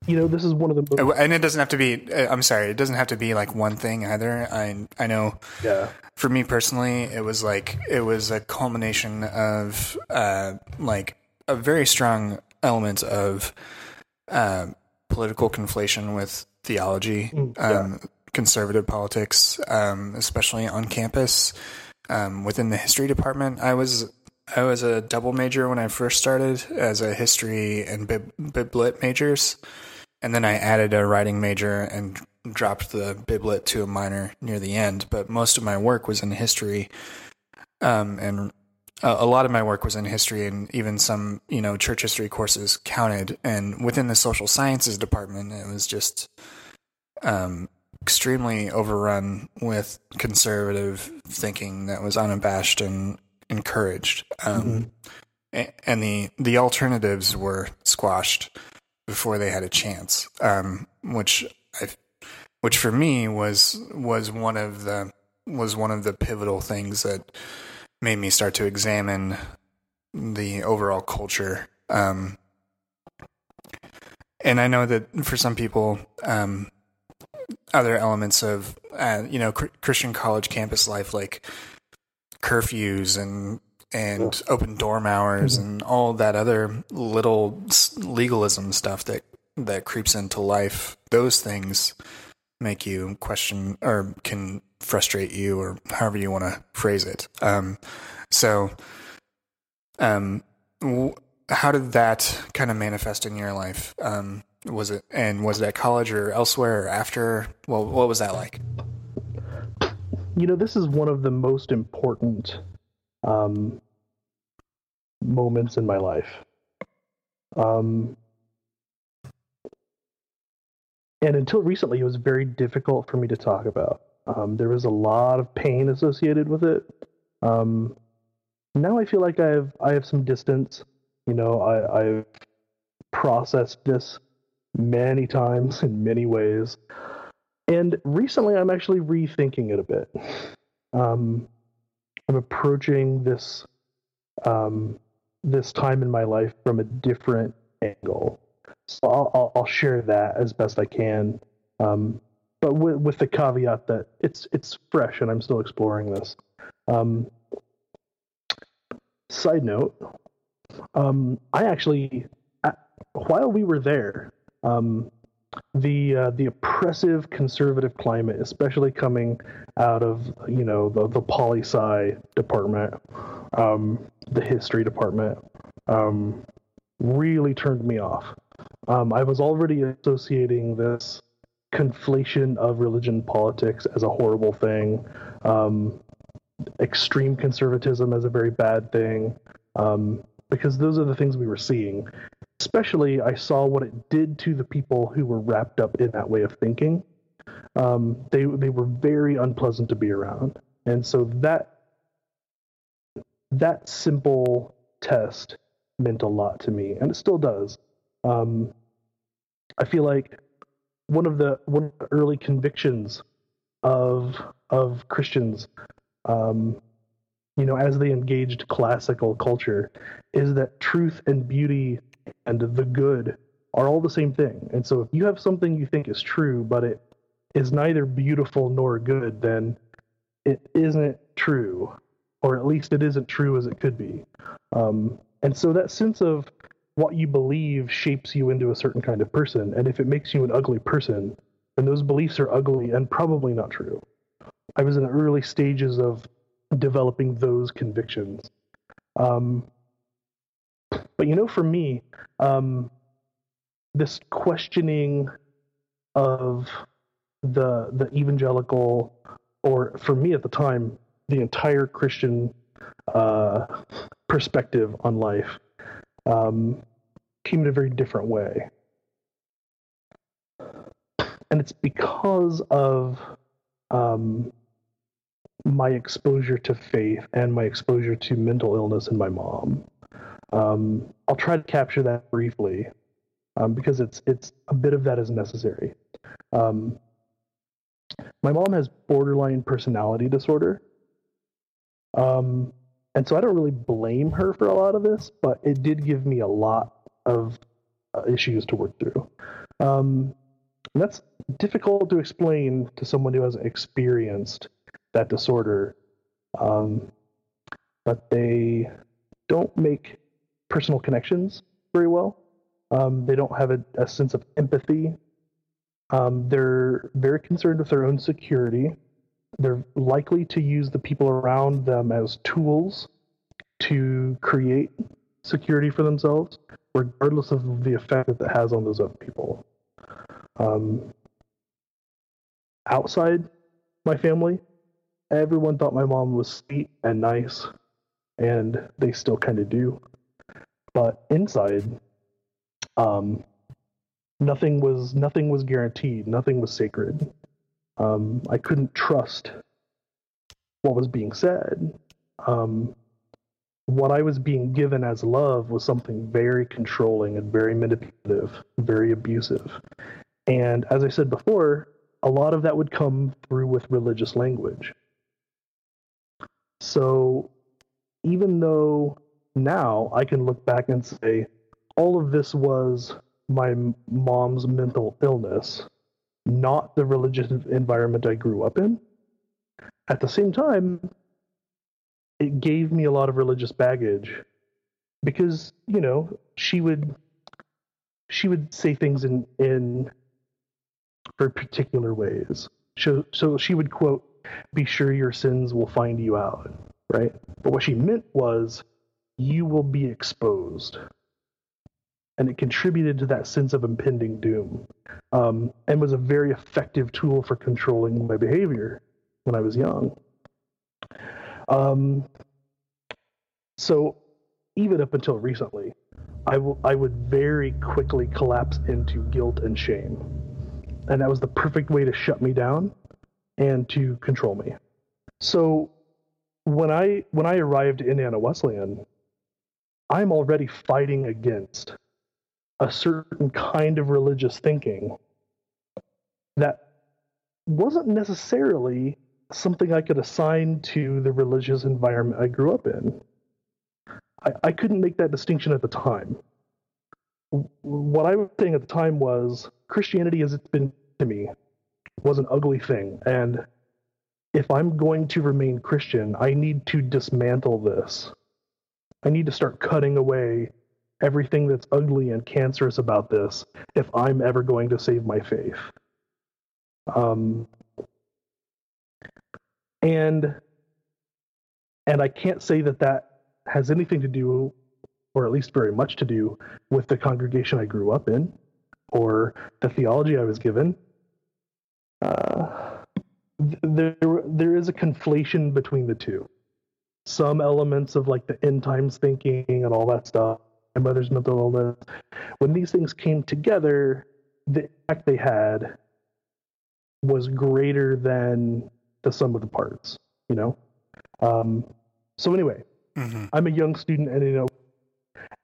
B: You know, this is one of the
A: most- and it doesn't have to be. Uh, I'm sorry, it doesn't have to be like one thing either. I I know.
B: Yeah.
A: For me personally, it was like it was a culmination of uh like a very strong element of uh, political conflation with theology. Mm, yeah. Conservative politics, um, especially on campus. Um, within the history department, I was I was a double major when I first started as a history and bib, biblit majors, and then I added a writing major and dropped the biblit to a minor near the end. But most of my work was in history, um, and a lot of my work was in history and even some, you know, church history courses counted. And within the social sciences department, it was just um, extremely overrun with conservative thinking that was unabashed and encouraged. Um, mm-hmm. And the, the alternatives were squashed before they had a chance, um, which I, which for me was was one of the was one of the pivotal things that made me start to examine the overall culture. Um, and I know that for some people, um, other elements of uh, you know cr- Christian college campus life, like curfews and and open dorm hours mm-hmm. and all that other little legalism stuff that that creeps into life, those things make you question or can frustrate you or however you want to phrase it. Um, so, um, w- how did that kind of manifest in your life? Um, was it and was it at college or elsewhere or after? Well, what was that like?
B: You know, this is one of the most important um, moments in my life. Um, and until recently, it was very difficult for me to talk about. Um, there was a lot of pain associated with it. Um, now I feel like I have I have some distance. You know, I, I've processed this many times in many ways, and recently I'm actually rethinking it a bit. Um, I'm approaching this um, this time in my life from a different angle. So I'll, I'll, I'll share that as best I can. Um, but with, with the caveat that it's it's fresh and I'm still exploring this. Um, side note, um, I actually, while we were there, um, the uh, the oppressive conservative climate, especially coming out of you know the the poli sci department, um, the history department, um, really turned me off. Um, I was already associating this conflation of religion politics as a horrible thing, um, extreme conservatism as a very bad thing, um, because those are the things we were seeing. Especially, I saw what it did to the people who were wrapped up in that way of thinking. Um, they they were very unpleasant to be around, and so that that simple test meant a lot to me, and it still does. Um, I feel like one of the one of the early convictions of of Christians, um, you know, as they engaged classical culture, is that truth and beauty and the good are all the same thing. And so, if you have something you think is true, but it is neither beautiful nor good, then it isn't true, or at least it isn't true as it could be. Um, and so, that sense of what you believe shapes you into a certain kind of person. And if it makes you an ugly person, then those beliefs are ugly and probably not true. I was in the early stages of developing those convictions. Um, but you know, for me, um, this questioning of the the evangelical, or for me at the time, the entire Christian uh, perspective on life um, came in a very different way. And it's because of um, my exposure to faith and my exposure to mental illness in my mom. Um, I'll try to capture that briefly um, because it's it's a bit of that is necessary. Um, my mom has borderline personality disorder, um, and so I don't really blame her for a lot of this, but it did give me a lot of uh, issues to work through. Um, that's difficult to explain to someone who hasn't experienced that disorder. Um, but they don't make personal connections very well. Um, they don't have a, a sense of empathy. Um, they're very concerned with their own security they're likely to use the people around them as tools to create security for themselves, regardless of the effect that it has on those other people. Um, outside my family, everyone thought my mom was sweet and nice. and they still kind of do. But inside, um, nothing was nothing was guaranteed. Nothing was sacred. Um, I couldn't trust what was being said. Um, what I was being given as love was something very controlling and very manipulative, very abusive. And as I said before, a lot of that would come through with religious language. So even though now I can look back and say, all of this was my mom's mental illness, not the religious environment I grew up in. At the same time, it gave me a lot of religious baggage because, you know, she would she would say things in in her particular ways. So, so she would quote, "Be sure your sins will find you out." Right? But what she meant was, "You will be exposed." and it contributed to that sense of impending doom um, and was a very effective tool for controlling my behavior when I was young. Um, so even up until recently, I, w- I would very quickly collapse into guilt and shame. And that was the perfect way to shut me down and to control me. So when I when I arrived in Indiana Wesleyan, I'm already fighting against a certain kind of religious thinking that wasn't necessarily something I could assign to the religious environment I grew up in. I, I couldn't make that distinction at the time. What I was saying at the time was Christianity, as it's been to me, was an ugly thing. And if I'm going to remain Christian, I need to dismantle this. I need to start cutting away everything that's ugly and cancerous about this if I'm ever going to save my faith. Um, and and I can't say that that has anything to do, or at least very much to do, with the congregation I grew up in, or the theology I was given. Uh, there, there is a conflation between the two. Some elements of like the end times thinking and all that stuff my mother's mental illness. When these things came together, the impact they had was greater than the sum of the parts, you know? Um, so anyway, mm-hmm. I'm a young student and, you know,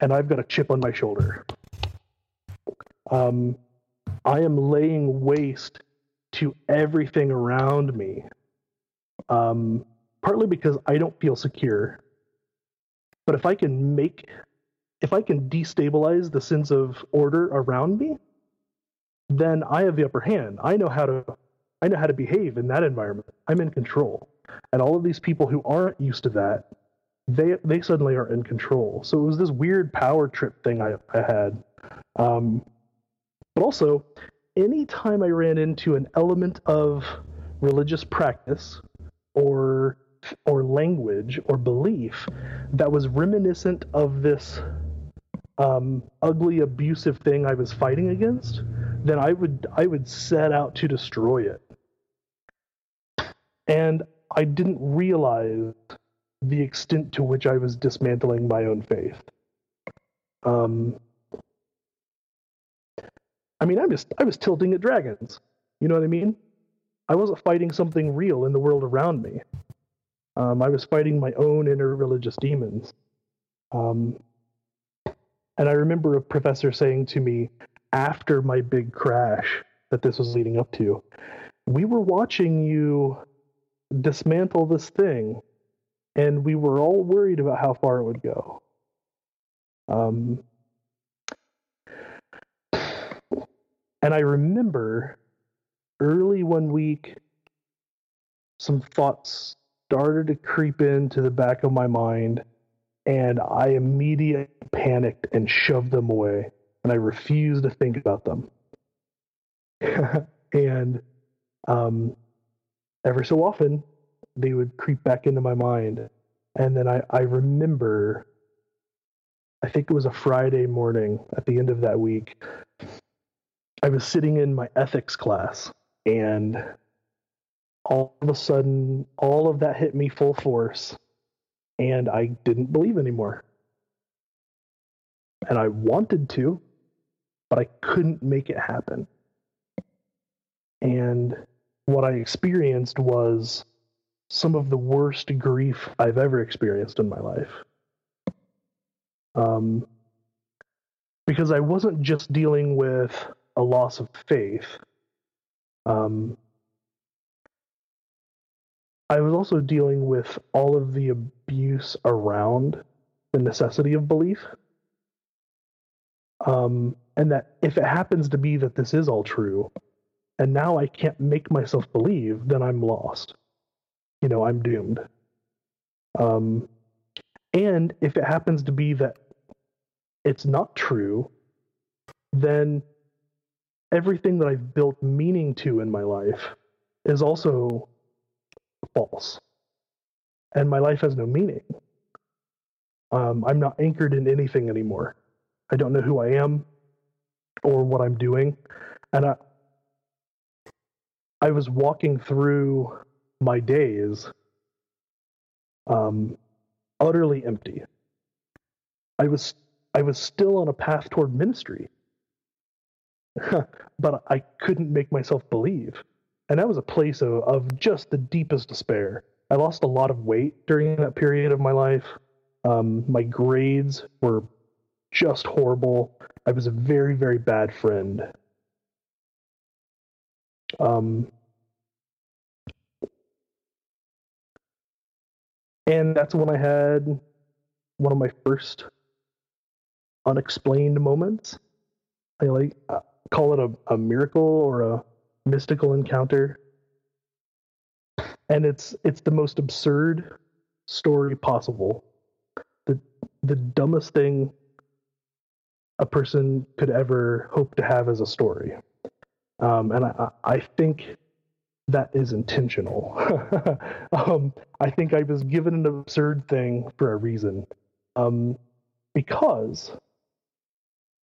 B: and I've got a chip on my shoulder. Um, I am laying waste to everything around me. Um, partly because I don't feel secure. But if I can make if I can destabilize the sense of order around me, then I have the upper hand. I know how to I know how to behave in that environment. I'm in control. And all of these people who aren't used to that, they they suddenly are in control. So it was this weird power trip thing I, I had. Um, but also, anytime I ran into an element of religious practice or or language or belief that was reminiscent of this um, ugly, abusive thing I was fighting against, then I would I would set out to destroy it. And I didn't realize the extent to which I was dismantling my own faith. Um, I mean, I was I was tilting at dragons. You know what I mean? I wasn't fighting something real in the world around me. Um, I was fighting my own inner religious demons. Um, and I remember a professor saying to me after my big crash that this was leading up to, we were watching you dismantle this thing, and we were all worried about how far it would go. Um, and I remember early one week, some thoughts started to creep into the back of my mind and I immediately panicked and shoved them away, and I refused to think about them. and um, every so often, they would creep back into my mind, and then I, I remember. I think it was a Friday morning at the end of that week. I was sitting in my ethics class, and all of a sudden, all of that hit me full force and I didn't believe anymore. And I wanted to, but I couldn't make it happen. And what I experienced was some of the worst grief I've ever experienced in my life. Um, because I wasn't just dealing with a loss of faith. Um, I was also dealing with all of the abuse around the necessity of belief. Um, and that if it happens to be that this is all true, and now I can't make myself believe, then I'm lost. You know, I'm doomed. Um, and if it happens to be that it's not true, then everything that I've built meaning to in my life is also false. And my life has no meaning. Um, I'm not anchored in anything anymore. I don't know who I am or what I'm doing. And I, I was walking through my days um, utterly empty. I was I was still on a path toward ministry, but I couldn't make myself believe. And that was a place of, of just the deepest despair. I lost a lot of weight during that period of my life. Um, my grades were just horrible. I was a very, very bad friend. Um, and that's when I had one of my first unexplained moments. I like uh, call it a, a miracle or a mystical encounter. And it's it's the most absurd story possible. The the dumbest thing a person could ever hope to have as a story. Um, and I, I think that is intentional. um, I think I was given an absurd thing for a reason. Um, because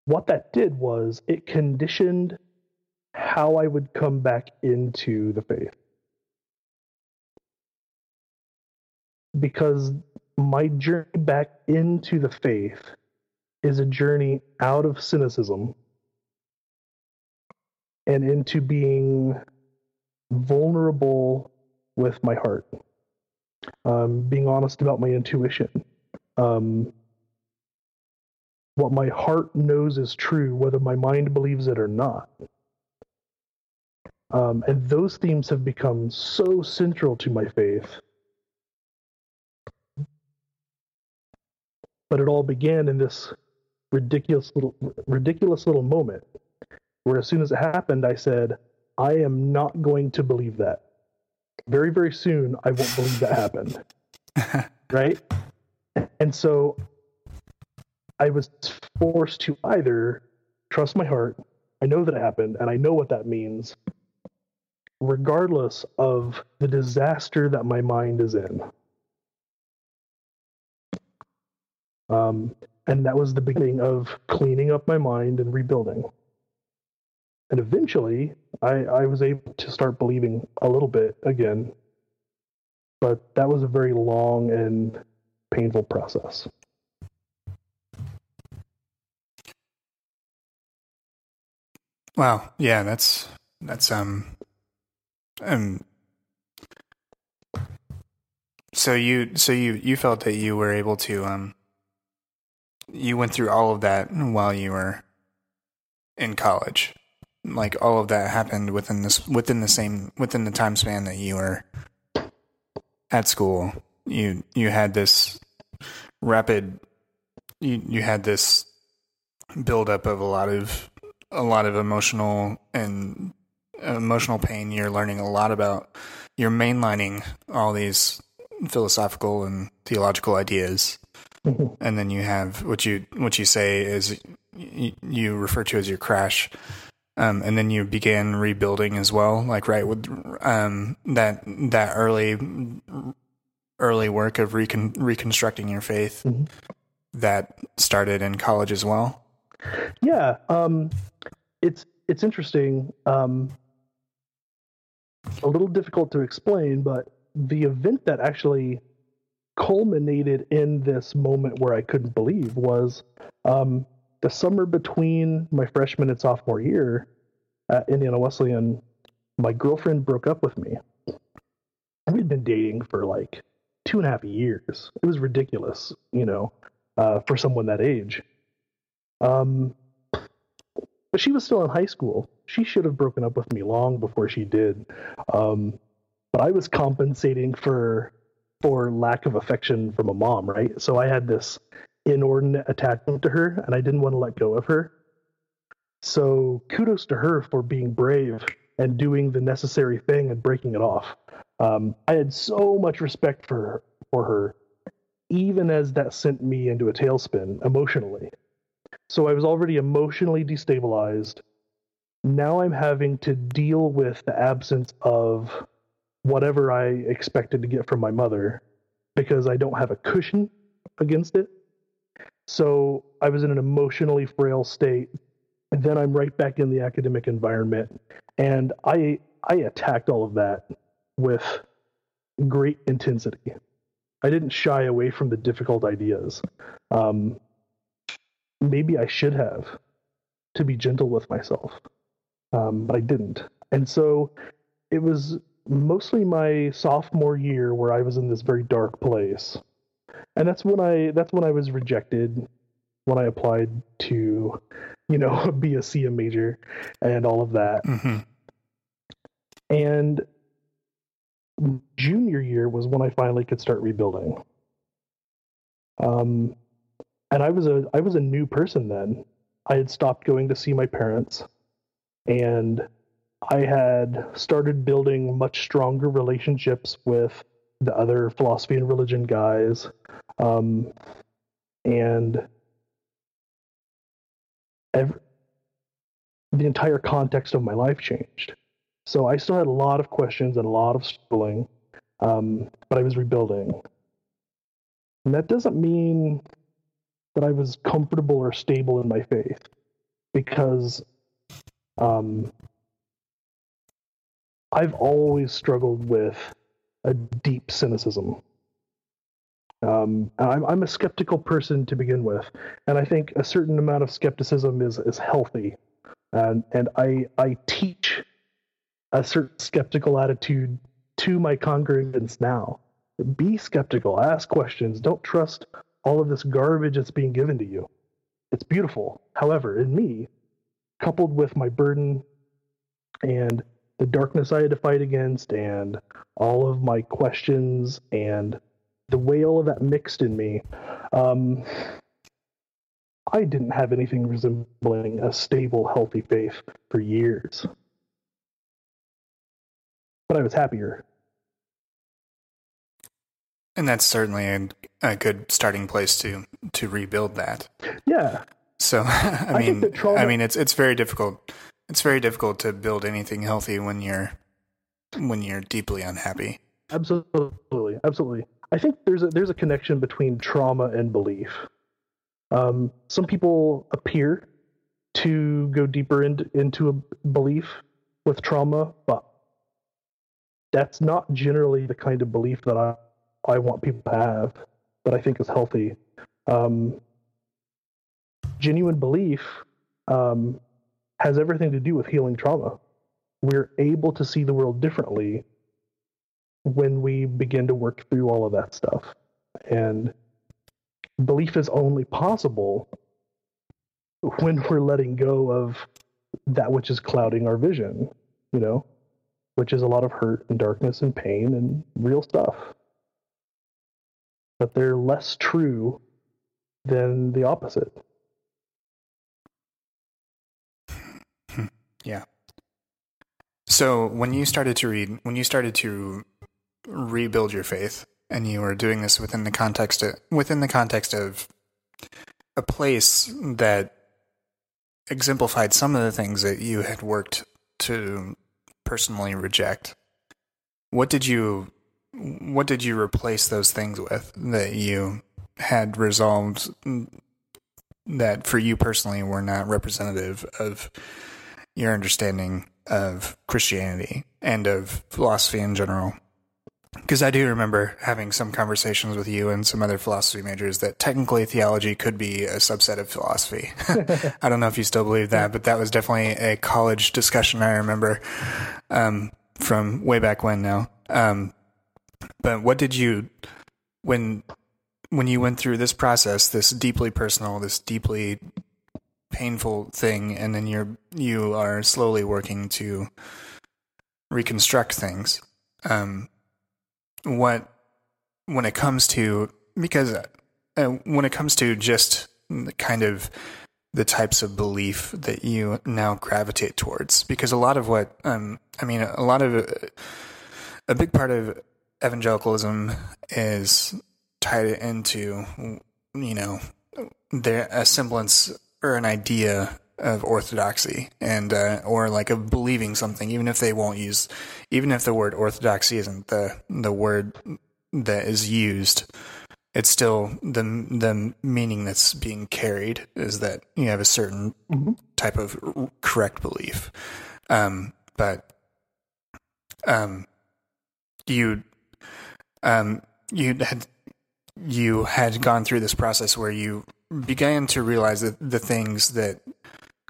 B: what that did was it conditioned how I would come back into the faith. Because my journey back into the faith is a journey out of cynicism and into being vulnerable with my heart, um, being honest about my intuition, um, what my heart knows is true, whether my mind believes it or not. Um, and those themes have become so central to my faith. But it all began in this ridiculous little ridiculous little moment where as soon as it happened, I said, I am not going to believe that. Very, very soon I won't believe that happened. right? And so I was forced to either trust my heart, I know that it happened, and I know what that means, regardless of the disaster that my mind is in. Um, and that was the beginning of cleaning up my mind and rebuilding. And eventually, I, I was able to start believing a little bit again. But that was a very long and painful process.
A: Wow. Yeah, that's that's um um so you so you you felt that you were able to um you went through all of that while you were in college. Like all of that happened within this within the same within the time span that you were at school. You you had this rapid you you had this buildup of a lot of a lot of emotional and emotional pain. You're learning a lot about. You're mainlining all these philosophical and theological ideas, mm-hmm. and then you have what you what you say is you, you refer to as your crash. Um, and then you began rebuilding as well, like right with um, that that early early work of recon- reconstructing your faith mm-hmm. that started in college as well.
B: Yeah, um, it's it's interesting. Um, a little difficult to explain, but the event that actually culminated in this moment where I couldn't believe was um, the summer between my freshman and sophomore year at Indiana Wesleyan. My girlfriend broke up with me. We'd been dating for like two and a half years. It was ridiculous, you know, uh, for someone that age. Um, but she was still in high school. She should have broken up with me long before she did. Um, but I was compensating for for lack of affection from a mom, right? So I had this inordinate attachment to her, and I didn't want to let go of her. So kudos to her for being brave and doing the necessary thing and breaking it off. Um, I had so much respect for for her, even as that sent me into a tailspin emotionally. So I was already emotionally destabilized. Now I'm having to deal with the absence of whatever I expected to get from my mother because I don't have a cushion against it. So I was in an emotionally frail state. And then I'm right back in the academic environment. And I I attacked all of that with great intensity. I didn't shy away from the difficult ideas. Um, maybe I should have to be gentle with myself, um, but I didn't. And so it was mostly my sophomore year where I was in this very dark place. And that's when I that's when I was rejected when I applied to, you know, be a CM major and all of that.
A: Mm-hmm.
B: And junior year was when I finally could start rebuilding. Um, and I was a I was a new person then. I had stopped going to see my parents, and I had started building much stronger relationships with the other philosophy and religion guys, um, and every, the entire context of my life changed. So I still had a lot of questions and a lot of struggling, um, but I was rebuilding. And that doesn't mean that I was comfortable or stable in my faith, because um, I've always struggled with a deep cynicism. Um, I'm, I'm a skeptical person to begin with, and I think a certain amount of skepticism is is healthy, and and I I teach a certain skeptical attitude to my congregants now. Be skeptical, ask questions, don't trust all of this garbage that's being given to you. It's beautiful. However, in me, coupled with my burden and the darkness I had to fight against and all of my questions and the way all of that mixed in me, um, I didn't have anything resembling a stable, healthy faith for years. But I was happier.
A: And that's certainly a, a good starting place to to rebuild that.
B: Yeah.
A: So I,
B: I
A: mean,
B: trauma-
A: I mean, it's it's very difficult. It's very difficult to build anything healthy when you're when you're deeply unhappy.
B: Absolutely, absolutely. I think there's a there's a connection between trauma and belief. Um, some people appear to go deeper into into a belief with trauma, but that's not generally the kind of belief that I I want people to have that I think is healthy. Um, genuine belief um, has everything to do with healing trauma. We're able to see the world differently when we begin to work through all of that stuff. And belief is only possible when we're letting go of that which is clouding our vision, you know, which is a lot of hurt and darkness and pain and real stuff. But they're less true than the opposite.
A: Yeah. So when you started to read, when you started to rebuild your faith, and you were doing this within the context of, within the context of a place that exemplified some of the things that you had worked to personally reject. What did you what did you replace those things with that you had resolved that for you personally were not representative of your understanding of Christianity and of philosophy in general? because I do remember having some conversations with you and some other philosophy majors that technically theology could be a subset of philosophy. I don't know if you still believe that, but that was definitely a college discussion I remember um, from way back when now. Um, but what did you when when you went through this process, this deeply personal, this deeply painful thing, and then you're you are slowly working to reconstruct things? Um, what when it comes to because uh, when it comes to just kind of the types of belief that you now gravitate towards because a lot of what um i mean a lot of a big part of evangelicalism is tied into you know there a semblance or an idea of orthodoxy and uh, or like of believing something even if they won't use even if the word orthodoxy isn't the the word that is used it's still the the meaning that's being carried is that you have a certain mm-hmm. type of correct belief um, but um, you um, you had you had gone through this process where you began to realize that the things that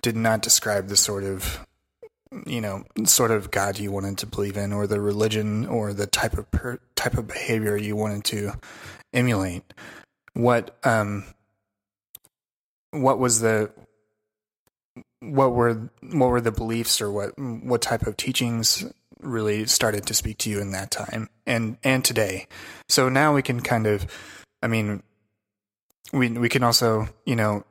A: did not describe the sort of you know sort of God you wanted to believe in, or the religion, or the type of per, type of behavior you wanted to emulate. What um what was the what were what were the beliefs or what what type of teachings really started to speak to you in that time and and today so now we can kind of i mean we we can also you know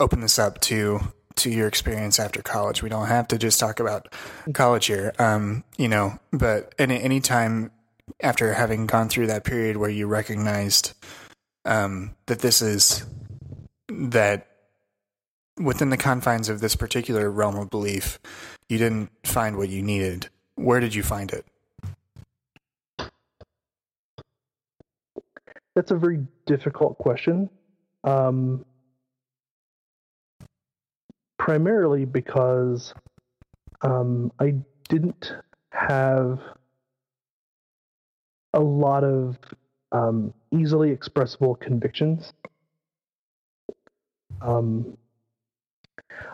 A: open this up to to your experience after college. We don't have to just talk about college here, um, you know, but any, any time after having gone through that period where you recognized um, that this is that within the confines of this particular realm of belief, you didn't find what you needed. Where did you find it?
B: That's a very difficult question. Um, primarily because um, I didn't have a lot of um, easily expressible convictions. Um,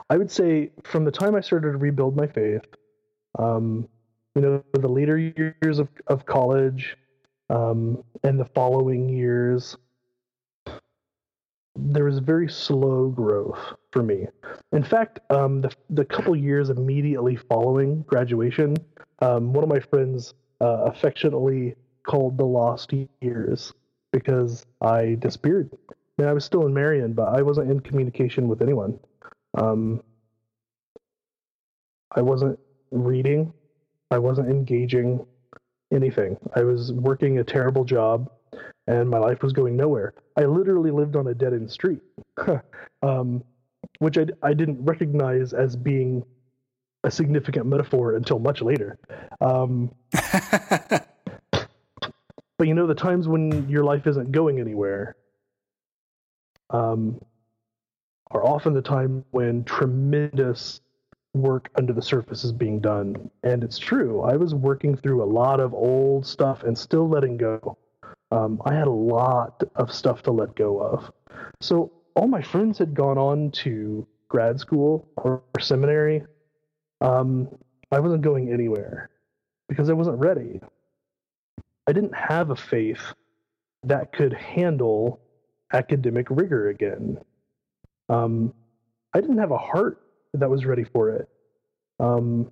B: I would say from the time I started to rebuild my faith, um, you know, the later years of, of college um, and the following years, there was very slow growth for me. In fact, um, the the couple years immediately following graduation, um, one of my friends uh, affectionately called the lost years because I disappeared. And I was still in Marion, but I wasn't in communication with anyone. Um, I wasn't reading. I wasn't engaging anything. I was working a terrible job and my life was going nowhere. I literally lived on a dead end street, um, which I, I didn't recognize as being a significant metaphor until much later. Um, but you know, the times when your life isn't going anywhere um, are often the time when tremendous work under the surface is being done. And it's true. I was working through a lot of old stuff and still letting go um, I had a lot of stuff to let go of. So all my friends had gone on to grad school or, or seminary. Um, I wasn't going anywhere because I wasn't ready. I didn't have a faith that could handle academic rigor again. Um, I didn't have a heart that was ready for it. Um,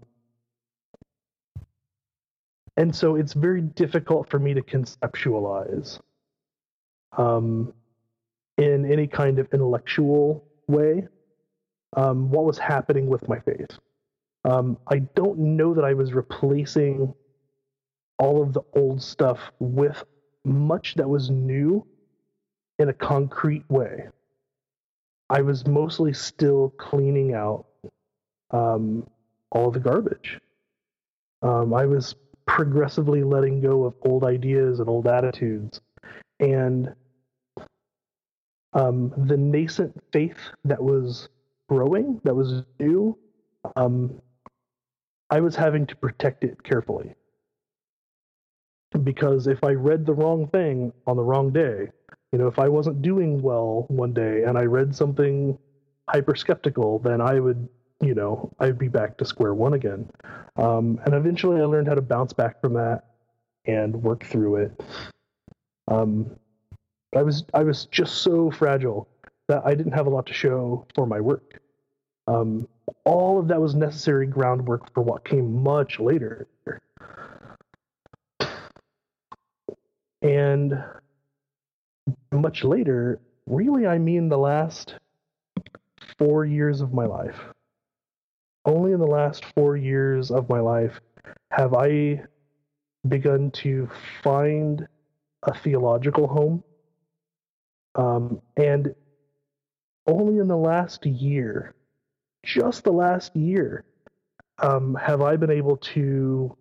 B: and so it's very difficult for me to conceptualize um, in any kind of intellectual way um, what was happening with my faith. Um, I don't know that I was replacing all of the old stuff with much that was new in a concrete way. I was mostly still cleaning out um, all the garbage. Um, I was progressively letting go of old ideas and old attitudes. And um, the nascent faith that was growing, that was new, um, I was having to protect it carefully. because if I read the wrong thing on the wrong day, you know, if I wasn't doing well one day and I read something hyper skeptical, then I would, you know, I'd be back to square one again. Um, and eventually I learned how to bounce back from that and work through it. Um, I was I was just so fragile that I didn't have a lot to show for my work. Um, all of that was necessary groundwork for what came much later. And much later, really, I mean the last four years of my life. Only in the last four years of my life have I begun to find a theological home. Um, and only in the last year, just the last year, um, have I been able to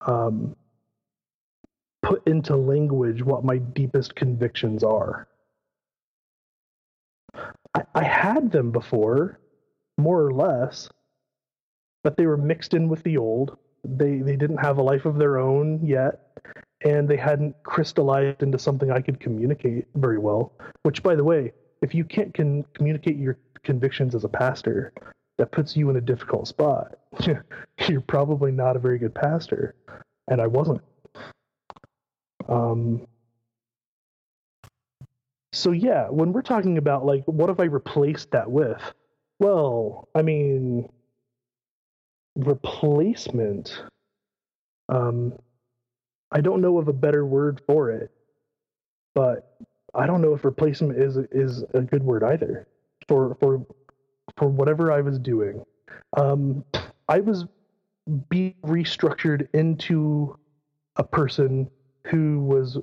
B: um, put into language what my deepest convictions are. I, I had them before, more or less, but they were mixed in with the old. They they didn't have a life of their own yet, and they hadn't crystallized into something I could communicate very well. Which, by the way, if you can't can communicate your convictions as a pastor, that puts you in a difficult spot. You're probably not a very good pastor, and I wasn't. Um, so yeah, when we're talking about like, what have I replaced that with? Well, I mean, replacement. Um, I don't know of a better word for it, but I don't know if replacement is is a good word either for for for whatever I was doing. Um, I was being restructured into a person who was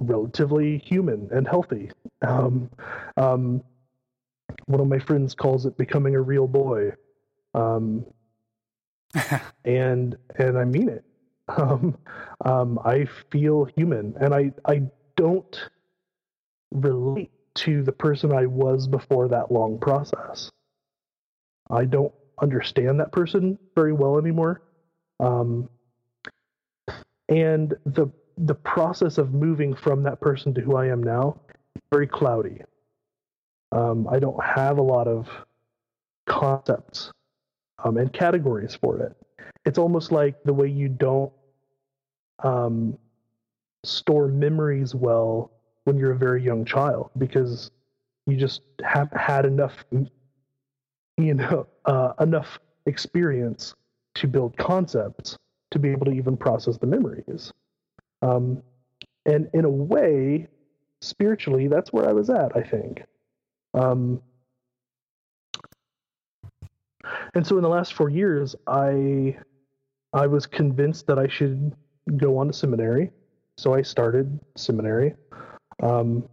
B: relatively human and healthy. Um, um, one of my friends calls it becoming a real boy, um, and and I mean it. Um, um, I feel human, and I I don't relate to the person I was before that long process. I don't understand that person very well anymore. Um, and the the process of moving from that person to who I am now very cloudy. Um, I don't have a lot of concepts um, and categories for it. It's almost like the way you don't um, store memories well when you're a very young child because you just haven't had enough, you know, uh, enough experience to build concepts to be able to even process the memories. Um, and in a way, spiritually, that's where I was at, I think. Um, and so in the last four years, I I was convinced that I should go on to seminary. So I started seminary. Um,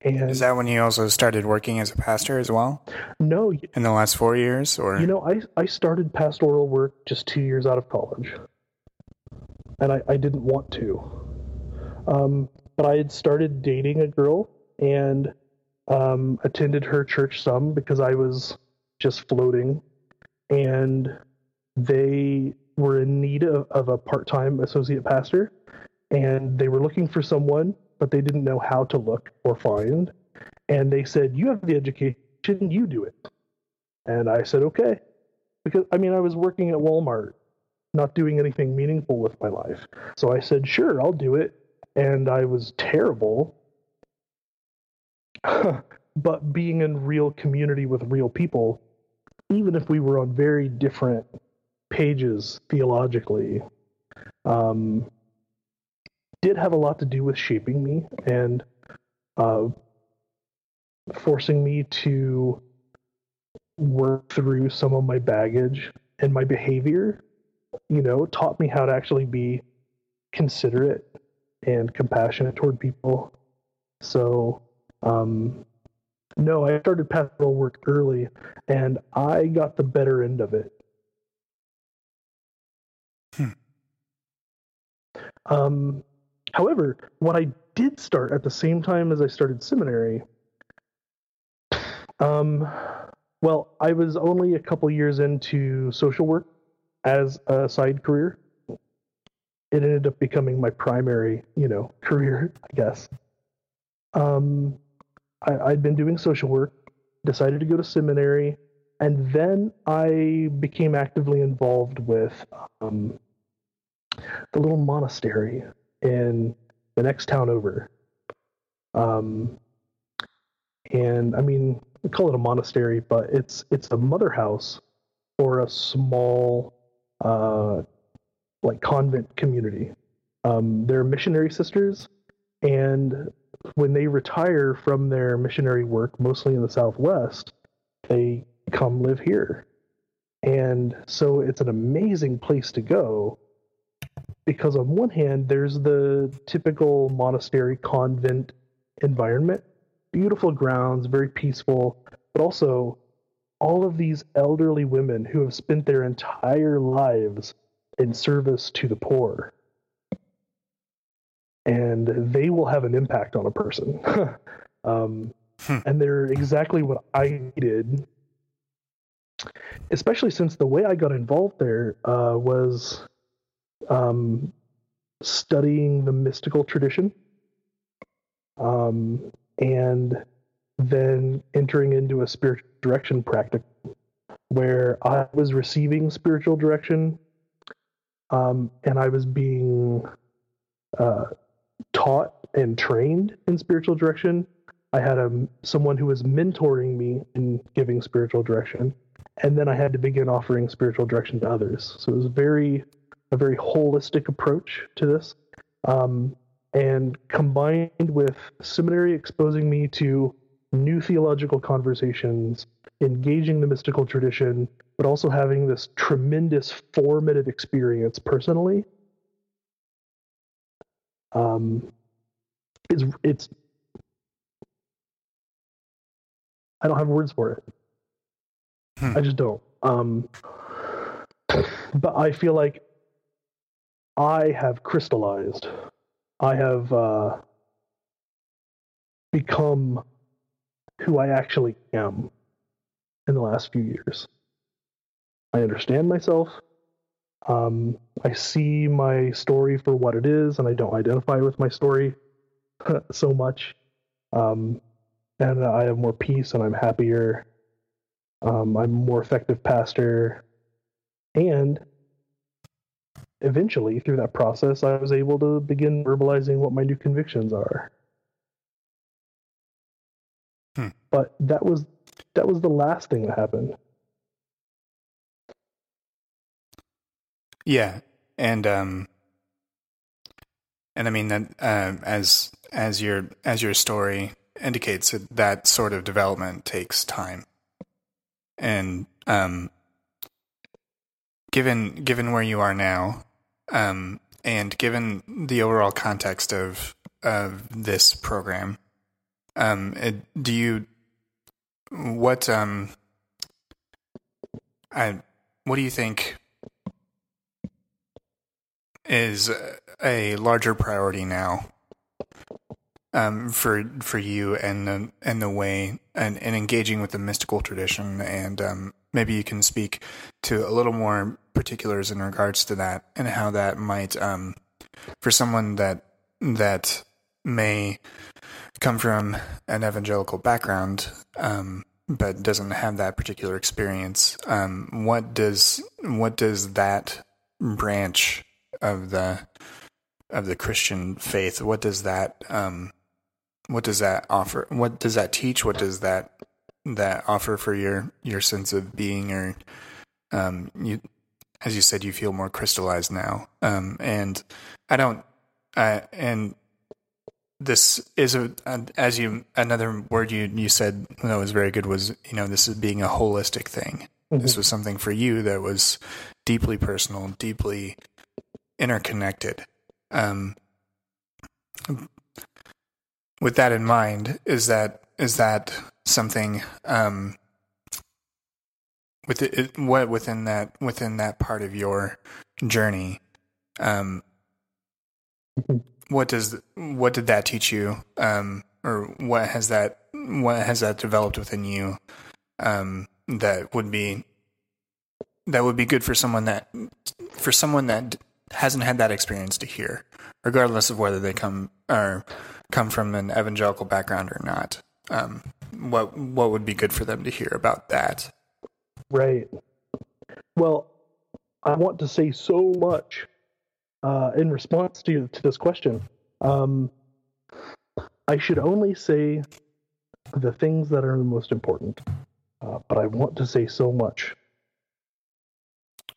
A: and is that when you also started working as a pastor as well?
B: No,
A: in the last four years, or
B: you know, I I started pastoral work just two years out of college, and I, I didn't want to. Um, but I had started dating a girl and um, attended her church some because I was just floating, and they were in need of, of a part-time associate pastor, and they were looking for someone but they didn't know how to look or find. And they said, You have the education, you do it. And I said, Okay. Because, I mean, I was working at Walmart, not doing anything meaningful with my life. So I said, Sure, I'll do it. And I was terrible. but being in real community with real people, even if we were on very different pages theologically, um, did have a lot to do with shaping me and uh, forcing me to work through some of my baggage and my behavior. You know, taught me how to actually be considerate and compassionate toward people. So, um, no, I started pastoral work early and I got the better end of it. Hmm. Um, However, what I did start at the same time as I started seminary, um, well, I was only a couple years into social work as a side career. It ended up becoming my primary, you know, career, I guess. Um, I, I'd been doing social work, decided to go to seminary, and then I became actively involved with um, the little monastery in the next town over. Um, and I mean, we call it a monastery, but it's it's a mother house for a small, uh, like convent community. Um, they're missionary sisters, and when they retire from their missionary work, mostly in the Southwest, they come live here. And so it's an amazing place to go because, on one hand, there's the typical monastery convent environment beautiful grounds, very peaceful, but also all of these elderly women who have spent their entire lives in service to the poor and they will have an impact on a person. um, hmm. And they're exactly what I needed, especially since the way I got involved there uh, was um, studying the mystical tradition um, and then entering into a spiritual direction practice where I was receiving spiritual direction um, and I was being uh, taught and trained in spiritual direction. I had a someone who was mentoring me in giving spiritual direction, and then I had to begin offering spiritual direction to others. So it was very a very holistic approach to this, um, and combined with seminary exposing me to new theological conversations, engaging the mystical tradition, but also having this tremendous formative experience personally um, is it's I don't have words for it. Hmm. I just don't. Um, but I feel like I have crystallized. I have uh, become who I actually am in the last few years. I understand myself. Um, I see my story for what it is, and I don't identify with my story so much. Um, and I have more peace, and I'm happier. Um, I'm a more effective pastor, and eventually, through that process, I was able to begin verbalizing what my new convictions are. Hmm. But that was that was the last thing that happened.
A: Yeah, and um, and I mean that uh, as as your as your story indicates, that, that sort of development takes time, and um, given given where you are now, um, and given the overall context of of this program, um, it, do you what um, I what do you think is a larger priority now um, for for you and the, and the way and, and engaging with the mystical tradition. And um, maybe you can speak to a little more particulars in regards to that and how that might um, for someone that that may come from an evangelical background um, but doesn't have that particular experience um, what does what does that branch of the of the Christian faith. What does that um, what does that offer? What does that teach? What does that that offer for your your sense of being or um, you as you said you feel more crystallized now um, and I don't uh, and this is a, as you another word you you said that was very good was you know this is being a holistic thing. Mm-hmm. This was something for you that was deeply personal, deeply interconnected. Um, with that in mind, is that is that something um, with it, what within that within that part of your journey? Um, what does what did that teach you, um, or what has that what has that developed within you um, that would be that would be good for someone that for someone that hasn't had that experience to hear, regardless of whether they come or come from an evangelical background or not. Um, what what would be good for them to hear about that?
B: Right. Well, I want to say so much uh, in response to to this question. Um, I should only say the things that are the most important, uh, but I want to say so much.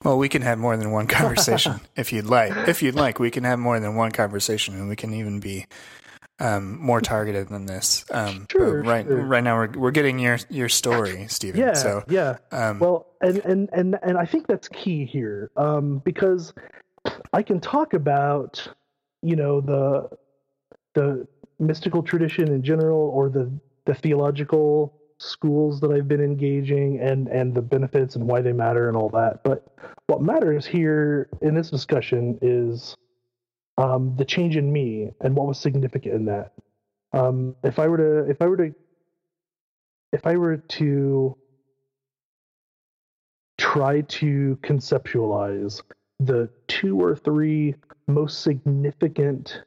A: Well, we can have more than one conversation if you'd like. If you'd like, we can have more than one conversation, and we can even be um, more targeted than this. Um,
B: Sure,
A: right,
B: sure.
A: right now we're we're getting your your story, Stephen.
B: Yeah,
A: So,
B: yeah.
A: um,
B: Well, and and and and I think that's key here, um, because I can talk about, you know, the the mystical tradition in general, or the the theological schools that I've been engaging, and and the benefits and why they matter and all that. But what matters here in this discussion is um, the change in me and what was significant in that. Um, if I were to, if I were to, if I were to try to conceptualize the two or three most significant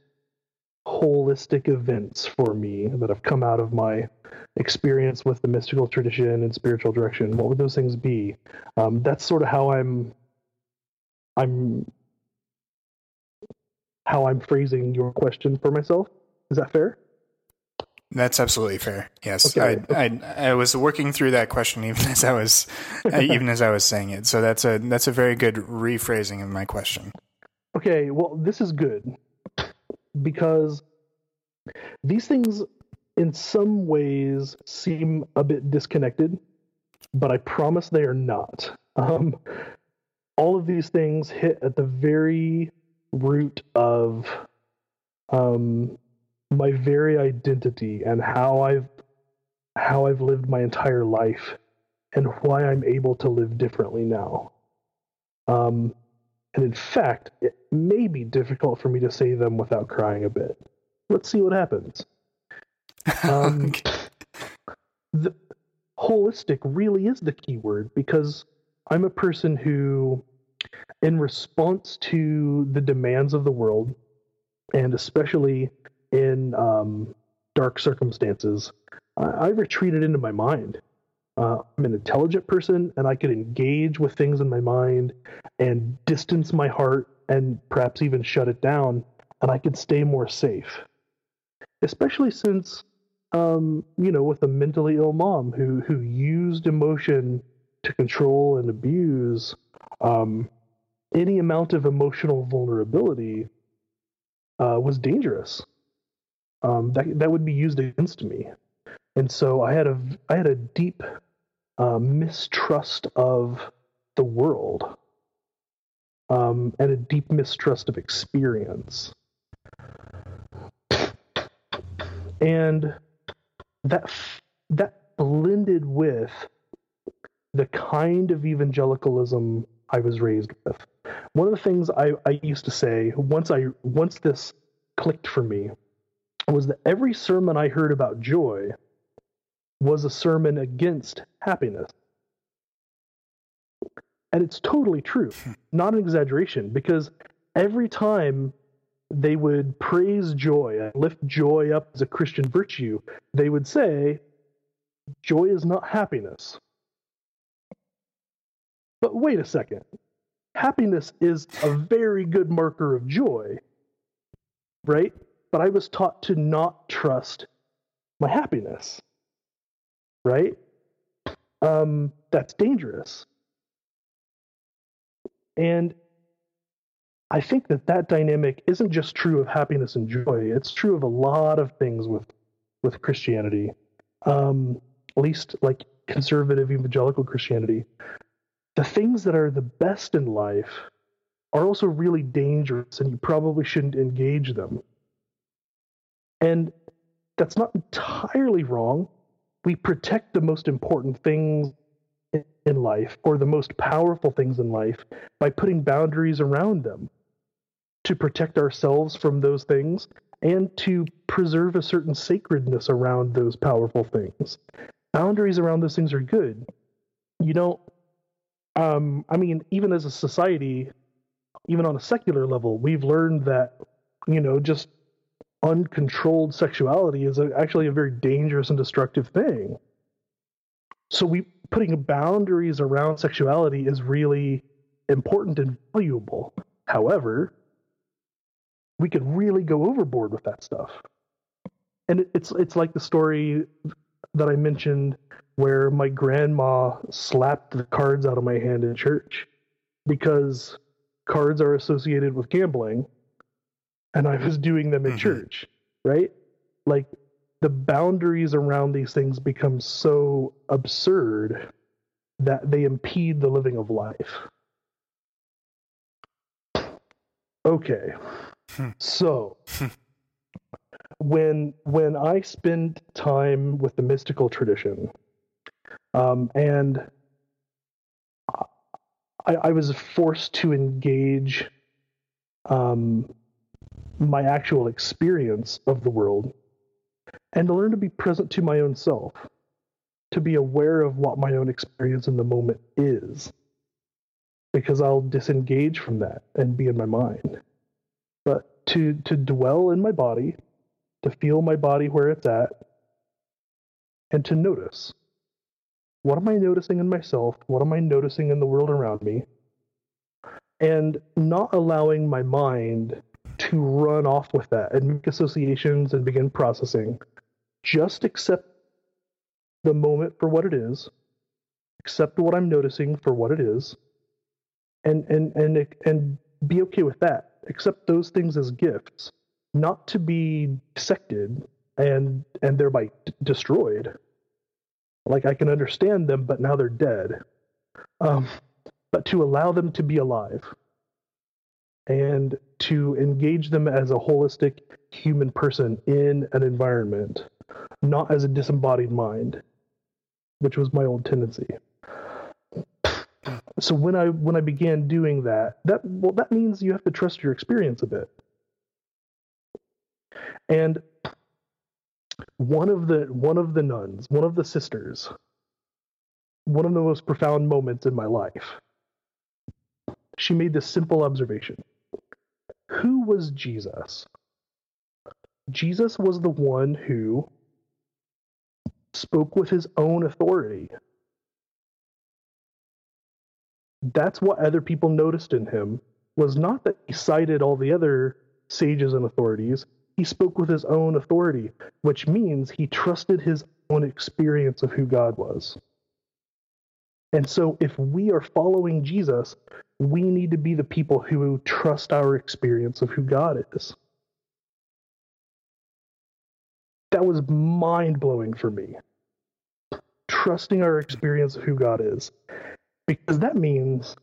B: holistic events for me that have come out of my experience with the mystical tradition and spiritual direction what would those things be um, that's sort of how i'm i'm how i'm phrasing your question for myself is that fair
A: That's absolutely fair. Yes,
B: Okay.
A: I, I I was working through that question even as I was even as I was saying it. So that's a that's a very good rephrasing of my question.
B: Okay, well, this is good because these things, in some ways, seem a bit disconnected, but I promise they are not. Um, all of these things hit at the very root of um, my very identity and how I've how I've lived my entire life and why I'm able to live differently now. Um, and in fact, it may be difficult for me to say them without crying a bit. Let's see what happens. Um, the holistic really is the key word because I'm a person who, in response to the demands of the world, and especially in um, dark circumstances, I, I retreated into my mind. Uh, I'm an intelligent person, and I could engage with things in my mind and distance my heart and perhaps even shut it down, and I could stay more safe. Especially since, um, you know, with a mentally ill mom who who used emotion to control and abuse, um, any amount of emotional vulnerability uh, was dangerous. Um, that that would be used against me, and so I had a I had a deep uh, mistrust of the world um, and a deep mistrust of experience. And that that blended with the kind of evangelicalism I was raised with. One of the things I, I used to say once I once this clicked for me was that every sermon I heard about joy was a sermon against happiness. And it's totally true, hmm. not an exaggeration, because every time they would praise joy and lift joy up as a Christian virtue, they would say, Joy is not happiness. But wait a second. Happiness is a very good marker of joy, right? But I was taught to not trust my happiness, right? Um, that's dangerous. And I think that that dynamic isn't just true of happiness and joy. It's true of a lot of things with with Christianity, um, at least like conservative evangelical Christianity. The things that are the best in life are also really dangerous, and you probably shouldn't engage them. And that's not entirely wrong. We protect the most important things in- life or the most powerful things in life by putting boundaries around them to protect ourselves from those things and to preserve a certain sacredness around those powerful things. Boundaries around those things are good. You don't, um, I mean, even as a society, even on a secular level, we've learned that, you know, just uncontrolled sexuality is a, actually a very dangerous and destructive thing. So we putting boundaries around sexuality is really important and valuable. However, we could really go overboard with that stuff. And it's it's like the story that I mentioned where my grandma slapped the cards out of my hand in church because cards are associated with gambling and I was doing them in mm-hmm. church, right? Like the boundaries around these things become so absurd that they impede the living of life. Okay. Hmm. so when when I spend time with the mystical tradition, um, and I, I, was forced to engage um, my actual experience of the world and to learn to be present to my own self, to be aware of what my own experience in the moment is, because I'll disengage from that and be in my mind. But to, to dwell in my body, to feel my body where it's at, and to notice what am I noticing in myself? What am I noticing in the world around me? And not allowing my mind to run off with that and make associations and begin processing. Just accept the moment for what it is, accept what I'm noticing for what it is, and and and and be okay with that. Accept those things as gifts, not to be dissected and and thereby d- destroyed. Like I can understand them, but now they're dead. Um, but to allow them to be alive and to engage them as a holistic human person in an environment, not as a disembodied mind, which was my old tendency. So when I when I began doing that, that well that means you have to trust your experience a bit. And one of the one of the nuns, one of the sisters, one of the most profound moments in my life. She made this simple observation. Who was Jesus? Jesus was the one who spoke with his own authority. That's what other people noticed in him was not that he cited all the other sages and authorities, he spoke with his own authority, which means he trusted his own experience of who God was. And so, if we are following Jesus, we need to be the people who trust our experience of who God is. That was mind blowing for me. Trusting our experience of who God is. Because that means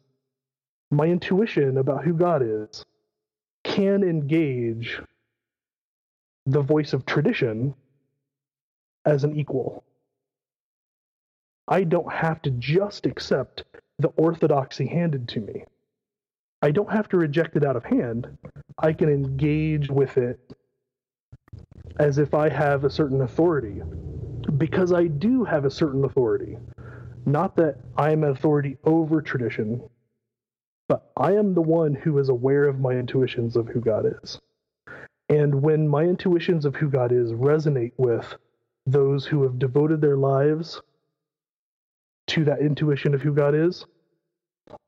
B: my intuition about who God is can engage the voice of tradition as an equal. I don't have to just accept the orthodoxy handed to me. I don't have to reject it out of hand. I can engage with it as if I have a certain authority. Because I do have a certain authority. Not that I am an authority over tradition, but I am the one who is aware of my intuitions of who God is. And when my intuitions of who God is resonate with those who have devoted their lives to that intuition of who God is,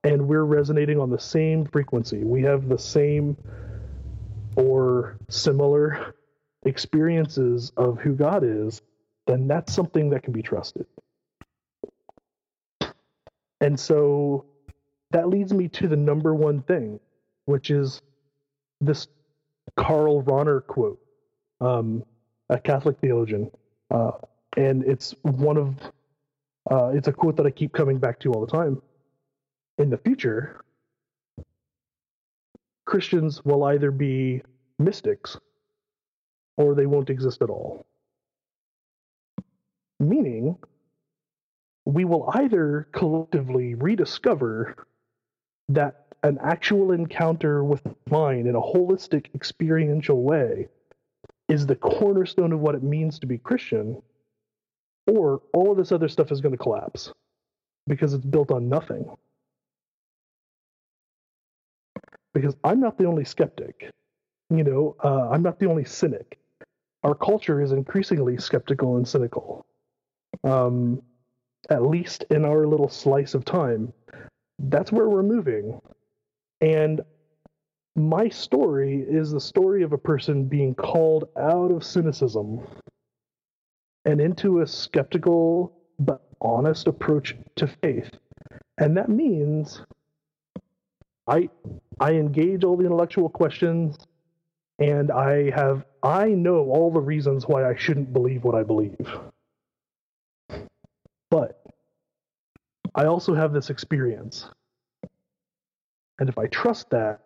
B: and we're resonating on the same frequency, we have the same or similar experiences of who God is, then that's something that can be trusted. And so that leads me to the number one thing, which is this Karl Rahner quote, um, a Catholic theologian, uh, and it's one of uh, it's a quote that I keep coming back to all the time. In the future, Christians will either be mystics or they won't exist at all. Meaning, we will either collectively rediscover that an actual encounter with the mind in a holistic, experiential way is the cornerstone of what it means to be Christian, or all of this other stuff is going to collapse because it's built on nothing. because I'm not the only skeptic. You know, uh, I'm not the only cynic. Our culture is increasingly skeptical and cynical. Um, at least in our little slice of time, that's where we're moving. And my story is the story of a person being called out of cynicism and into a skeptical but honest approach to faith. And that means I I engage all the intellectual questions and I have I know all the reasons why I shouldn't believe what I believe. But I also have this experience. And if I trust that,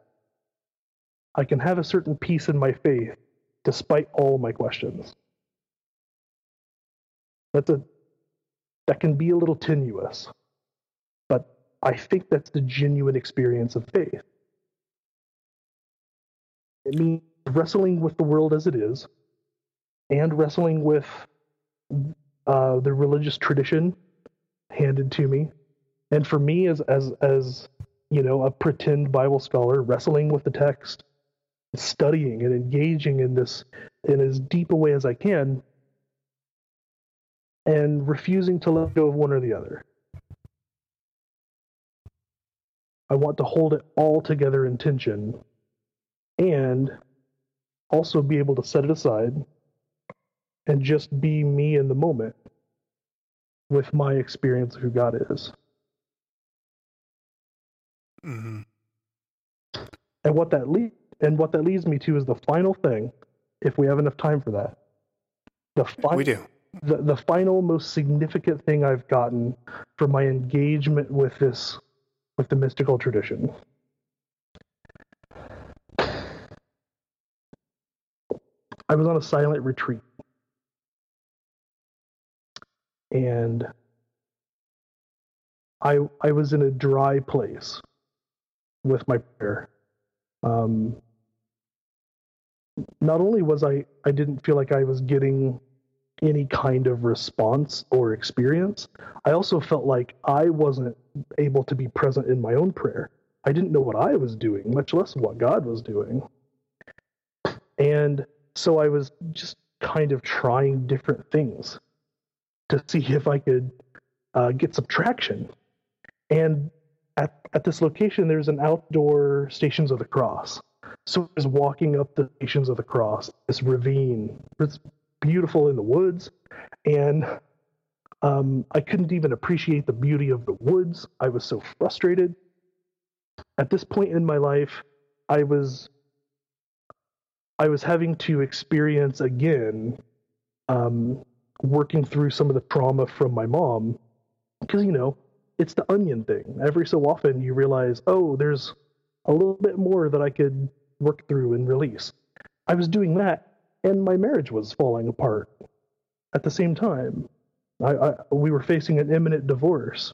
B: I can have a certain peace in my faith despite all my questions. That's a that can be a little tenuous, but I think that's the genuine experience of faith. It means wrestling with the world as it is, and wrestling with uh, the religious tradition handed to me, and for me as as as you know a pretend Bible scholar, wrestling with the text, studying and engaging in this in as deep a way as I can, and refusing to let go of one or the other. I want to hold it all together in tension and also be able to set it aside and just be me in the moment with my experience of who God is.
A: Mm-hmm.
B: And what that leads and what that leads me to is the final thing, if we have enough time for that. The final,
A: we do.
B: The, the final most significant thing I've gotten from my engagement with this with the mystical tradition. I was on a silent retreat. And I I was in a dry place with my prayer. Um, not only was I I didn't feel like I was getting any kind of response or experience, I also felt like I wasn't able to be present in my own prayer. I didn't know what I was doing, much less what God was doing. And so I was just kind of trying different things to see if I could uh, get some traction. And at, at this location, there's an outdoor Stations of the Cross. So I was walking up the Stations of the Cross, this ravine. It's beautiful in the woods. And um, I couldn't even appreciate the beauty of the woods. I was so frustrated. At this point in my life, I was I was having to experience again um, working through some of the trauma from my mom because you know it's the onion thing. Every so often you realize, oh, there's a little bit more that I could work through and release. I was doing that, and my marriage was falling apart at the same time. I, I, we were facing an imminent divorce.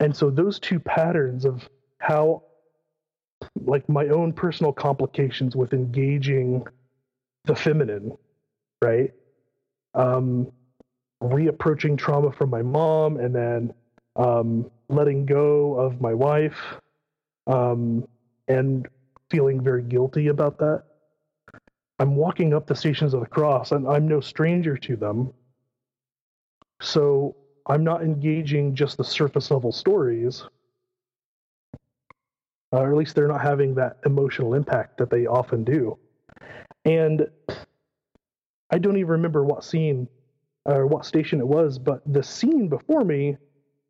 B: And so those two patterns of how like my own personal complications with engaging the feminine, right? Um reapproaching trauma from my mom and then um letting go of my wife um and feeling very guilty about that. I'm walking up the stations of the cross and I'm no stranger to them. So I'm not engaging just the surface level stories, uh, or at least they're not having that emotional impact that they often do. And I don't even remember what scene or what station it was, but the scene before me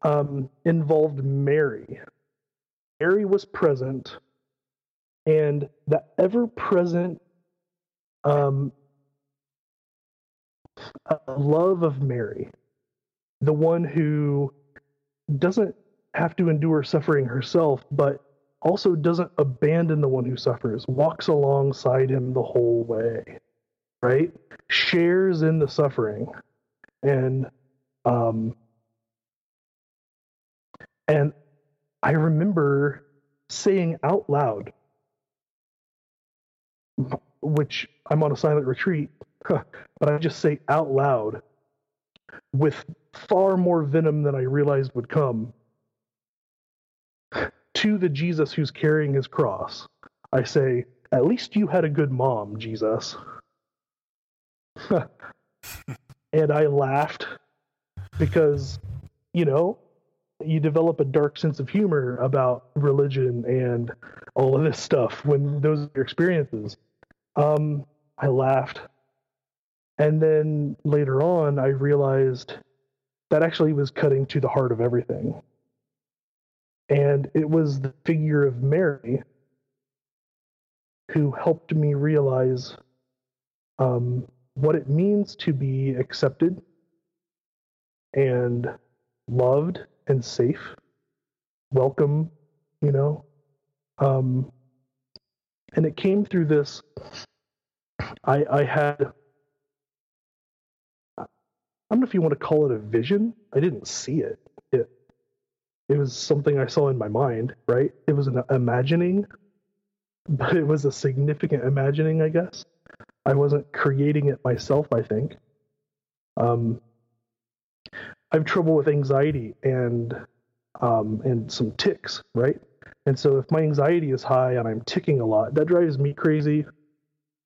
B: um, involved Mary. Mary was present, and the ever present um, love of Mary the one who doesn't have to endure suffering herself, but also doesn't abandon the one who suffers, walks alongside him the whole way, right? Shares in the suffering. And um and I remember saying out loud, which I'm on a silent retreat, but I just say out loud with far more venom than I realized would come to the Jesus who's carrying his cross, I say, At least you had a good mom, Jesus. and I laughed because, you know, you develop a dark sense of humor about religion and all of this stuff when those are your experiences. Um, I laughed. And then later on, I realized that actually was cutting to the heart of everything. And it was the figure of Mary who helped me realize um, what it means to be accepted and loved and safe, welcome, you know. Um, and it came through this. I, I had, I don't know if you want to call it a vision. I didn't see it. It, it was something I saw in my mind, right? It was an imagining, but it was a significant imagining, I guess. I wasn't creating it myself, I think. Um, I have trouble with anxiety and um, and some tics, right? And so if my anxiety is high and I'm ticking a lot, that drives me crazy,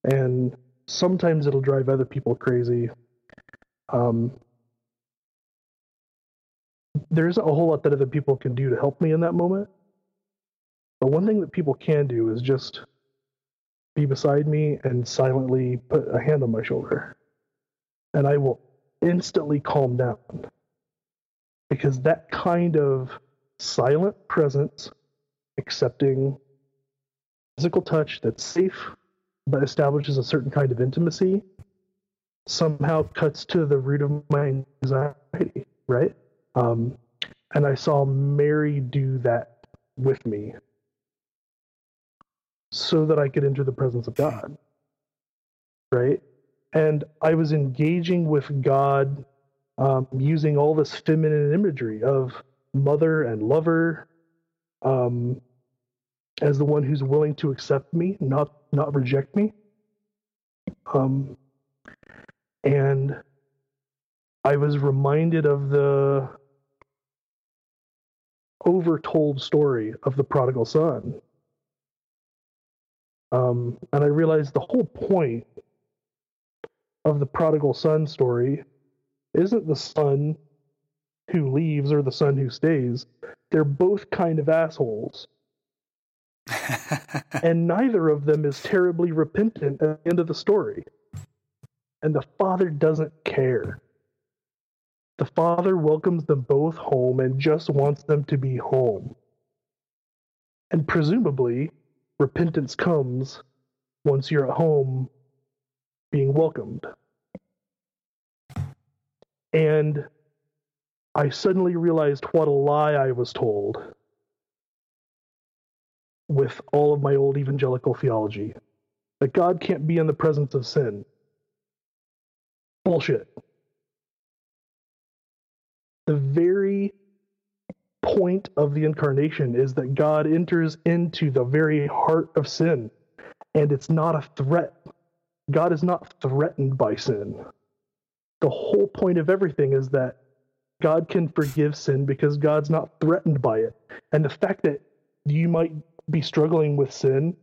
B: and sometimes it'll drive other people crazy. Um, there isn't a whole lot that other people can do to help me in that moment. But one thing that people can do is just be beside me and silently put a hand on my shoulder. And I will instantly calm down because that kind of silent presence, accepting physical touch that's safe but establishes a certain kind of intimacy, somehow cuts to the root of my anxiety, right? Um, and I saw Mary do that with me so that I could enter the presence of God, right? And I was engaging with God um, using all this feminine imagery of mother and lover um, as the one who's willing to accept me, not not reject me. Um, and I was reminded of the overtold story of the prodigal son. Um, and I realized the whole point of the prodigal son story isn't the son who leaves or the son who stays. They're both kind of assholes. and neither of them is terribly repentant at the end of the story. And the father doesn't care. The father welcomes them both home and just wants them to be home. And presumably, repentance comes once you're at home being welcomed. And I suddenly realized what a lie I was told with all of my old evangelical theology that God can't be in the presence of sin. Bullshit. The very point of the incarnation is that God enters into the very heart of sin, and it's not a threat. God is not threatened by sin the whole point of everything is that God can forgive sin because God's not threatened by it. And the fact that you might be struggling with sin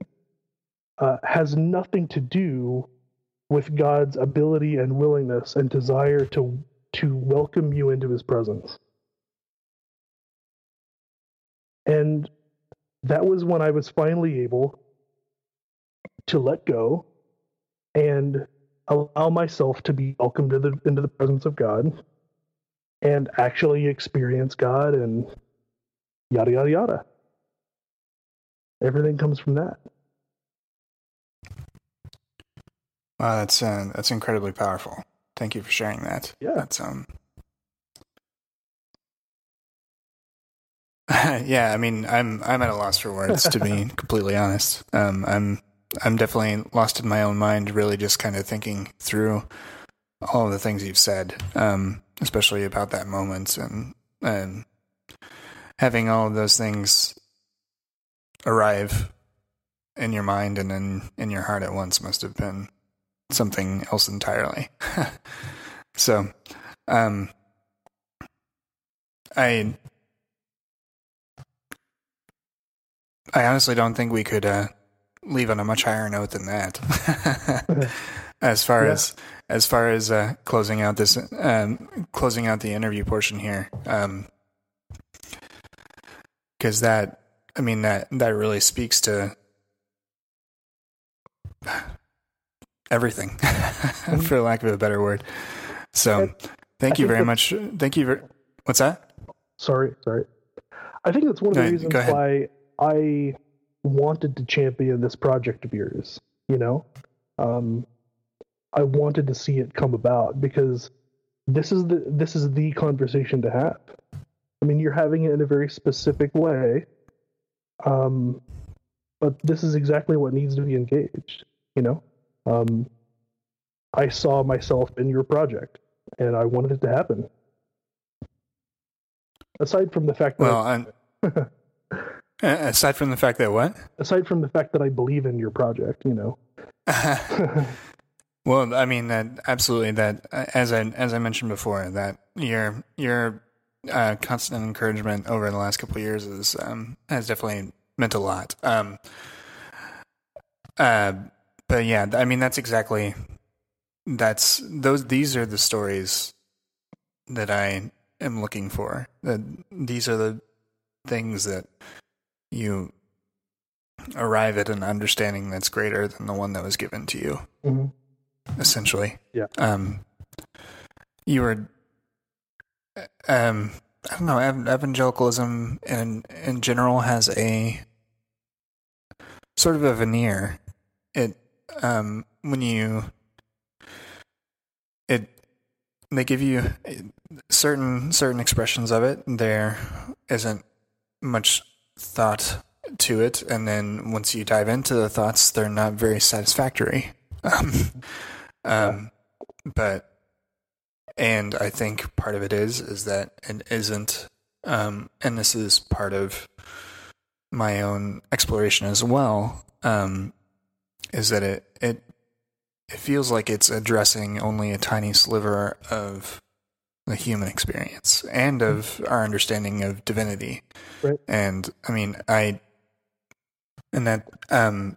B: uh, has nothing to do with God's ability and willingness and desire to to welcome you into his presence. And that was when I was finally able to let go and allow myself to be welcomed the, into the presence of God and actually experience God and yada, yada, yada. Everything comes from that.
A: Wow, that's uh, that's incredibly powerful. Thank you for sharing that.
B: Yeah,
A: that's um. yeah, I mean, I'm I'm at a loss for words to be completely honest. Um, I'm I'm definitely lost in my own mind, really just kind of thinking through all of the things you've said, um, especially about that moment and and having all of those things arrive in your mind and in in your heart at once must have been something else entirely. so, um, I I honestly don't think we could uh, leave on a much higher note than that. as far
B: Yeah.
A: as as far as uh, closing out this um, closing out the interview portion here, because that I mean that that really speaks to everything, for lack of a better word. So, thank you very much. Thank you. Ver- What's that?
B: Sorry, sorry. I think that's one of the reasons why I wanted to champion this project of yours. You know, um, I wanted to see it come about because this is the this is the conversation to have. I mean, you're having it in a very specific way, um, but this is exactly what needs to be engaged. You know, um, I saw myself in your project, and I wanted it to happen. Aside from the fact that
A: Well, aside from the fact that what?
B: aside from the fact that I believe in your project, you know.
A: well, I mean that absolutely. That as I as I mentioned before, that your your uh, constant encouragement over the last couple of years is um, has definitely meant a lot. Um, uh, but yeah, I mean that's exactly that's those. These are the stories that I am looking for. That these are the things that you arrive at an understanding that's greater than the one that was given to you
B: Mhm.
A: Essentially.
B: Yeah.
A: Um, you were, um, I don't know, ev- evangelicalism in in general has a sort of a veneer. It, um, when you, it, they give you certain certain expressions of it. There isn't much thought to it, and then once you dive into the thoughts, they're not very satisfactory. Um, um, but and I think part of it is is that it isn't, um, and this is part of my own exploration as well. Um, is that it it it feels like it's addressing only a tiny sliver of the human experience and of our understanding of divinity.
B: Right.
A: And I mean, I and that um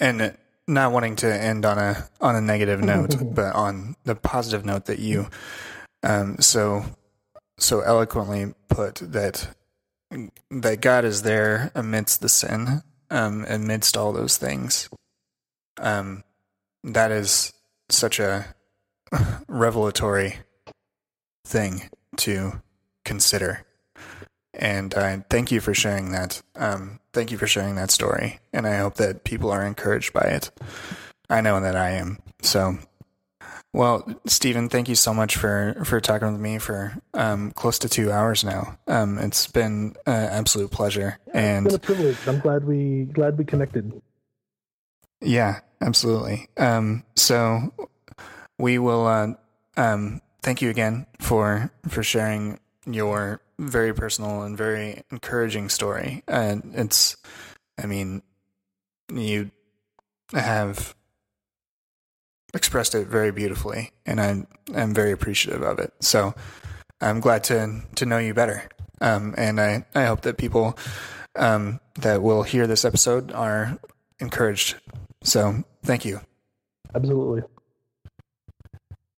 A: and not wanting to end on a on a negative note, but on the positive note that you um so so eloquently put that that God is there amidst the sin, um, amidst all those things. Um, that is such a revelatory thing to consider. And I thank you for sharing that. Um, thank you for sharing that story. And I hope that people are encouraged by it. I know that I am. So, well, Stephen, thank you so much for, for talking with me for um, close to two hours now. Um, it's been an absolute pleasure.
B: It's been a
A: And
B: privilege. I'm glad we glad we connected.
A: yeah, absolutely. Um, so we will uh, um, thank you again for for sharing your very personal and very encouraging story. And it's, I mean, you have expressed it very beautifully, and I'm I'm very appreciative of it. So I'm glad to to know you better. Um, and I I hope that people um, that will hear this episode are encouraged. So thank you.
B: Absolutely.